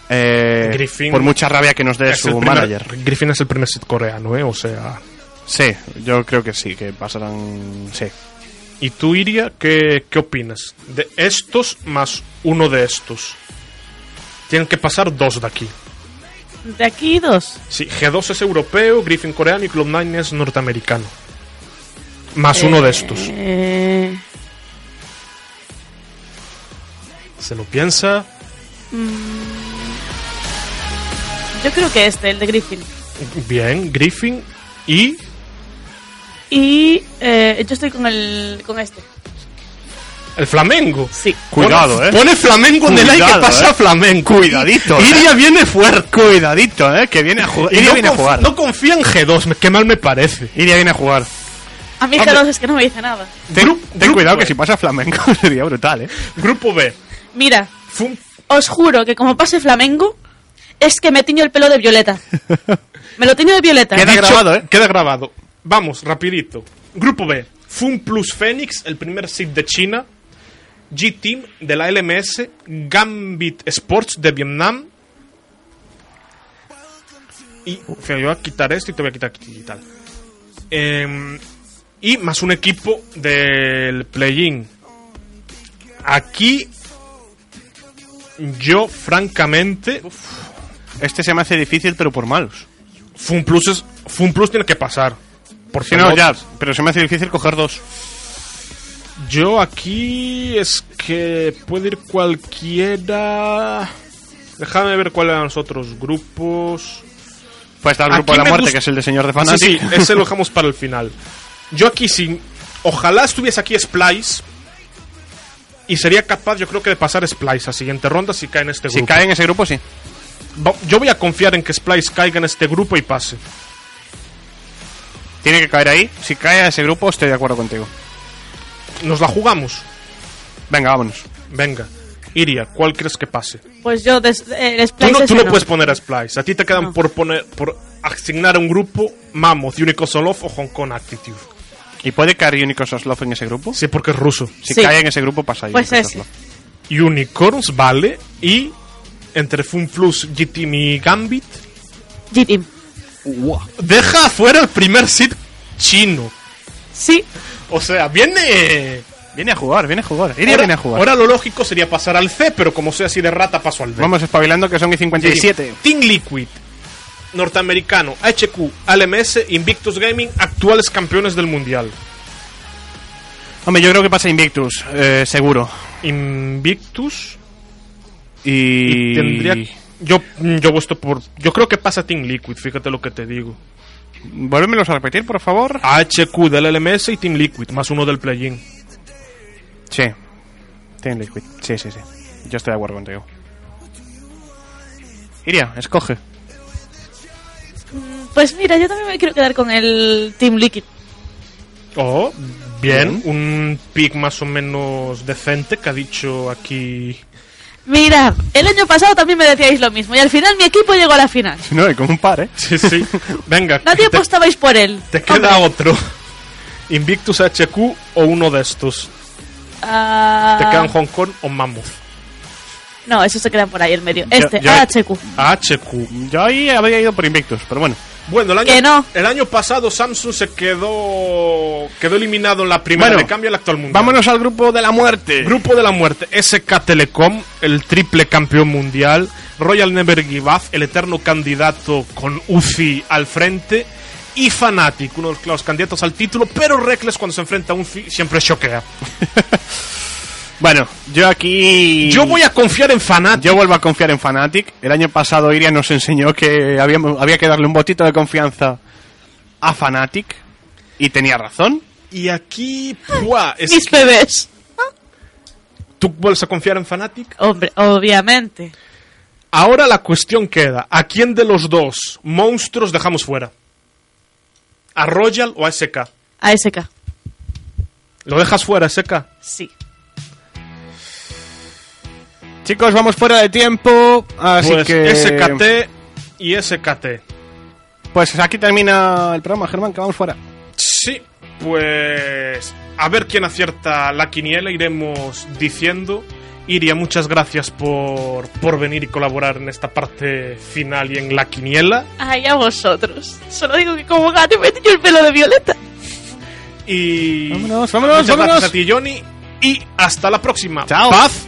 Eh,
Griffin-
por mucha rabia que nos dé su
primer-
manager.
Griffin es el primer ¿eh?
Sit coreano, ¿eh? O sea. Sí, yo creo que sí, que pasarán. Sí.
¿Y tú, Iria, qué, qué opinas? De estos más uno de estos. Tienen que pasar dos de aquí.
De aquí dos.
Sí, G2 es europeo, Griffin coreano y Cloud9 es norteamericano. Más uno de estos.
Eh,
Se lo piensa.
yo creo que este, el de Griffin.
Bien, Griffin y
Y eh, yo estoy con el con este.
El Flamengo.
Sí.
Cuidado,
pone,
eh.
Pone Flamengo en el aire que pasa
eh.
Flamengo.
Cuidadito, eh.
Iria viene fuerte.
Cuidadito, eh, que viene a jugar. Iria
no,
viene a jugar.
no confía en G2, me- qué mal me parece.
Iria viene a jugar.
A mí
Hombre.
G2 es que no me dice nada.
Ten,
Gru-
ten
grupo
cuidado
B.
que si pasa flamenco sería brutal, eh.
Grupo B.
Mira,
Fum-
os juro que como pase Flamengo, es que me tiño el pelo de violeta. Me lo tiño de violeta.
Queda
Dicho-
grabado, eh.
Queda grabado. Vamos, rapidito. Grupo B. Fun Plus Phoenix, el primer seed de China. G-Team de la LMS. Gambit Sports de Vietnam. Y yo voy a quitar esto y te voy a quitar aquí y tal. Em, y más un equipo del play-in. Aquí yo francamente
Este se me hace difícil, pero por malos.
Fun Plus, es, Fun Plus tiene que pasar. Por
Si no, ya. Pero se me hace difícil coger dos.
Yo aquí es que puede ir cualquiera. Déjame ver cuáles eran los otros grupos.
Pues está el grupo
Aquí
de la muerte, que es el de señor de
Sí,
Fanatic.
sí, ese lo dejamos para el final. Yo aquí sin. Ojalá estuviese aquí Splice. Y sería capaz, yo creo que de pasar Splice a siguiente ronda si cae en este
si
grupo.
cae en ese grupo, sí.
Yo voy a confiar en que Splice caiga en este grupo y pase.
Tiene que caer ahí. Si cae a ese grupo, estoy de acuerdo contigo.
Nos la jugamos.
Venga, vámonos.
Venga. Iria, ¿cuál crees que pase?
Pues yo, des, eh, el
Tú
Splice
no, tú no
no.
puedes poner a Splice. A ti te quedan
No.
por poner por asignar a un grupo Mammoth, Unico Solof o Hong Kong Attitude.
¿Y puede caer Unico Soslov en ese grupo?
Sí, porque es ruso.
Si
Sí.
cae en ese grupo, pasa ahí.
Pues.
Soslov.
Unicorns, vale. Y entre Funflux, G-Team y Gambit,
G-Team.
deja afuera el primer seed chino.
Sí.
O sea, viene.
Viene a jugar, viene a jugar. Iria
Ahora,
viene a jugar.
ahora lo lógico sería pasar al C, pero como soy así de rata, paso al D.
Vamos espabilando que son y 57.
Team Liquid, norteamericano, HQ, ALMS, Invictus Gaming, actuales campeones del mundial.
Hombre, yo creo que pasa Invictus, eh, seguro.
Invictus
Y...
y tendría yo yo por yo creo que pasa Team Liquid, fíjate lo que te digo.
Vuélvemelos a repetir, por favor.
HQ del LMS y Team Liquid, más uno del play-in.
Sí. Team Liquid. Sí, sí, sí. Yo estoy de acuerdo contigo. Iria, escoge.
Pues mira, yo también me quiero quedar con el Team Liquid.
Oh, bien, un pick más o menos decente que ha dicho aquí.
Mirad, el año pasado también me decíais lo mismo y al final mi equipo llegó a la final.
No, y como un par, ¿eh?
Sí, sí. Venga,
Nadie
te,
apostabais por él.
te queda
Hombre,
otro. Invictus HQ o uno de estos.
ah,
Te quedan Hong Kong o Mammoth.
No, esos se quedan por ahí en medio. Este,
yo-
AHQ.
HQ.
Yo ahí habría ido por Invictus, pero bueno.
Bueno, el año,
Que no.
el año pasado Samsung se quedó quedó eliminado en la primera
Bueno,
de cambio al actual mundial.
Vámonos al grupo de la muerte.
Grupo de la muerte, SK Telecom, el triple campeón mundial, Royal Never Give Up, el eterno candidato con UFI al frente, y Fnatic, uno de los candidatos al título, pero Reckless cuando se enfrenta a UFI siempre choquea.
Bueno, yo aquí...
Yo voy a confiar en Fnatic.
Yo vuelvo a confiar en Fnatic. El año pasado Iria nos enseñó que había, había que darle un botito de confianza a Fnatic. Y tenía razón.
Y aquí, ¡buah! es
Mis
que-
bebés.
¿Tú vuelves a confiar en Fnatic?
Hombre, obviamente.
Ahora la cuestión queda, ¿a quién de los dos monstruos dejamos fuera? ¿A Royal o a SK?
ASK.
¿Lo dejas fuera, SK?
Sí.
Chicos, vamos fuera de tiempo. Así
pues
que...
SKT y SKT.
Pues aquí termina el programa, Germán, que vamos fuera.
Sí, pues a ver quién acierta la quiniela, iremos diciendo. Iria, muchas gracias por, por venir y colaborar en esta parte final y en la quiniela.
Ay, a vosotros. Solo digo que como gato me tiño el pelo de violeta.
Y
Vámonos, vámonos,
muchas
vámonos.
gracias a ti, Johnny. Y hasta la próxima.
Chao.
Paz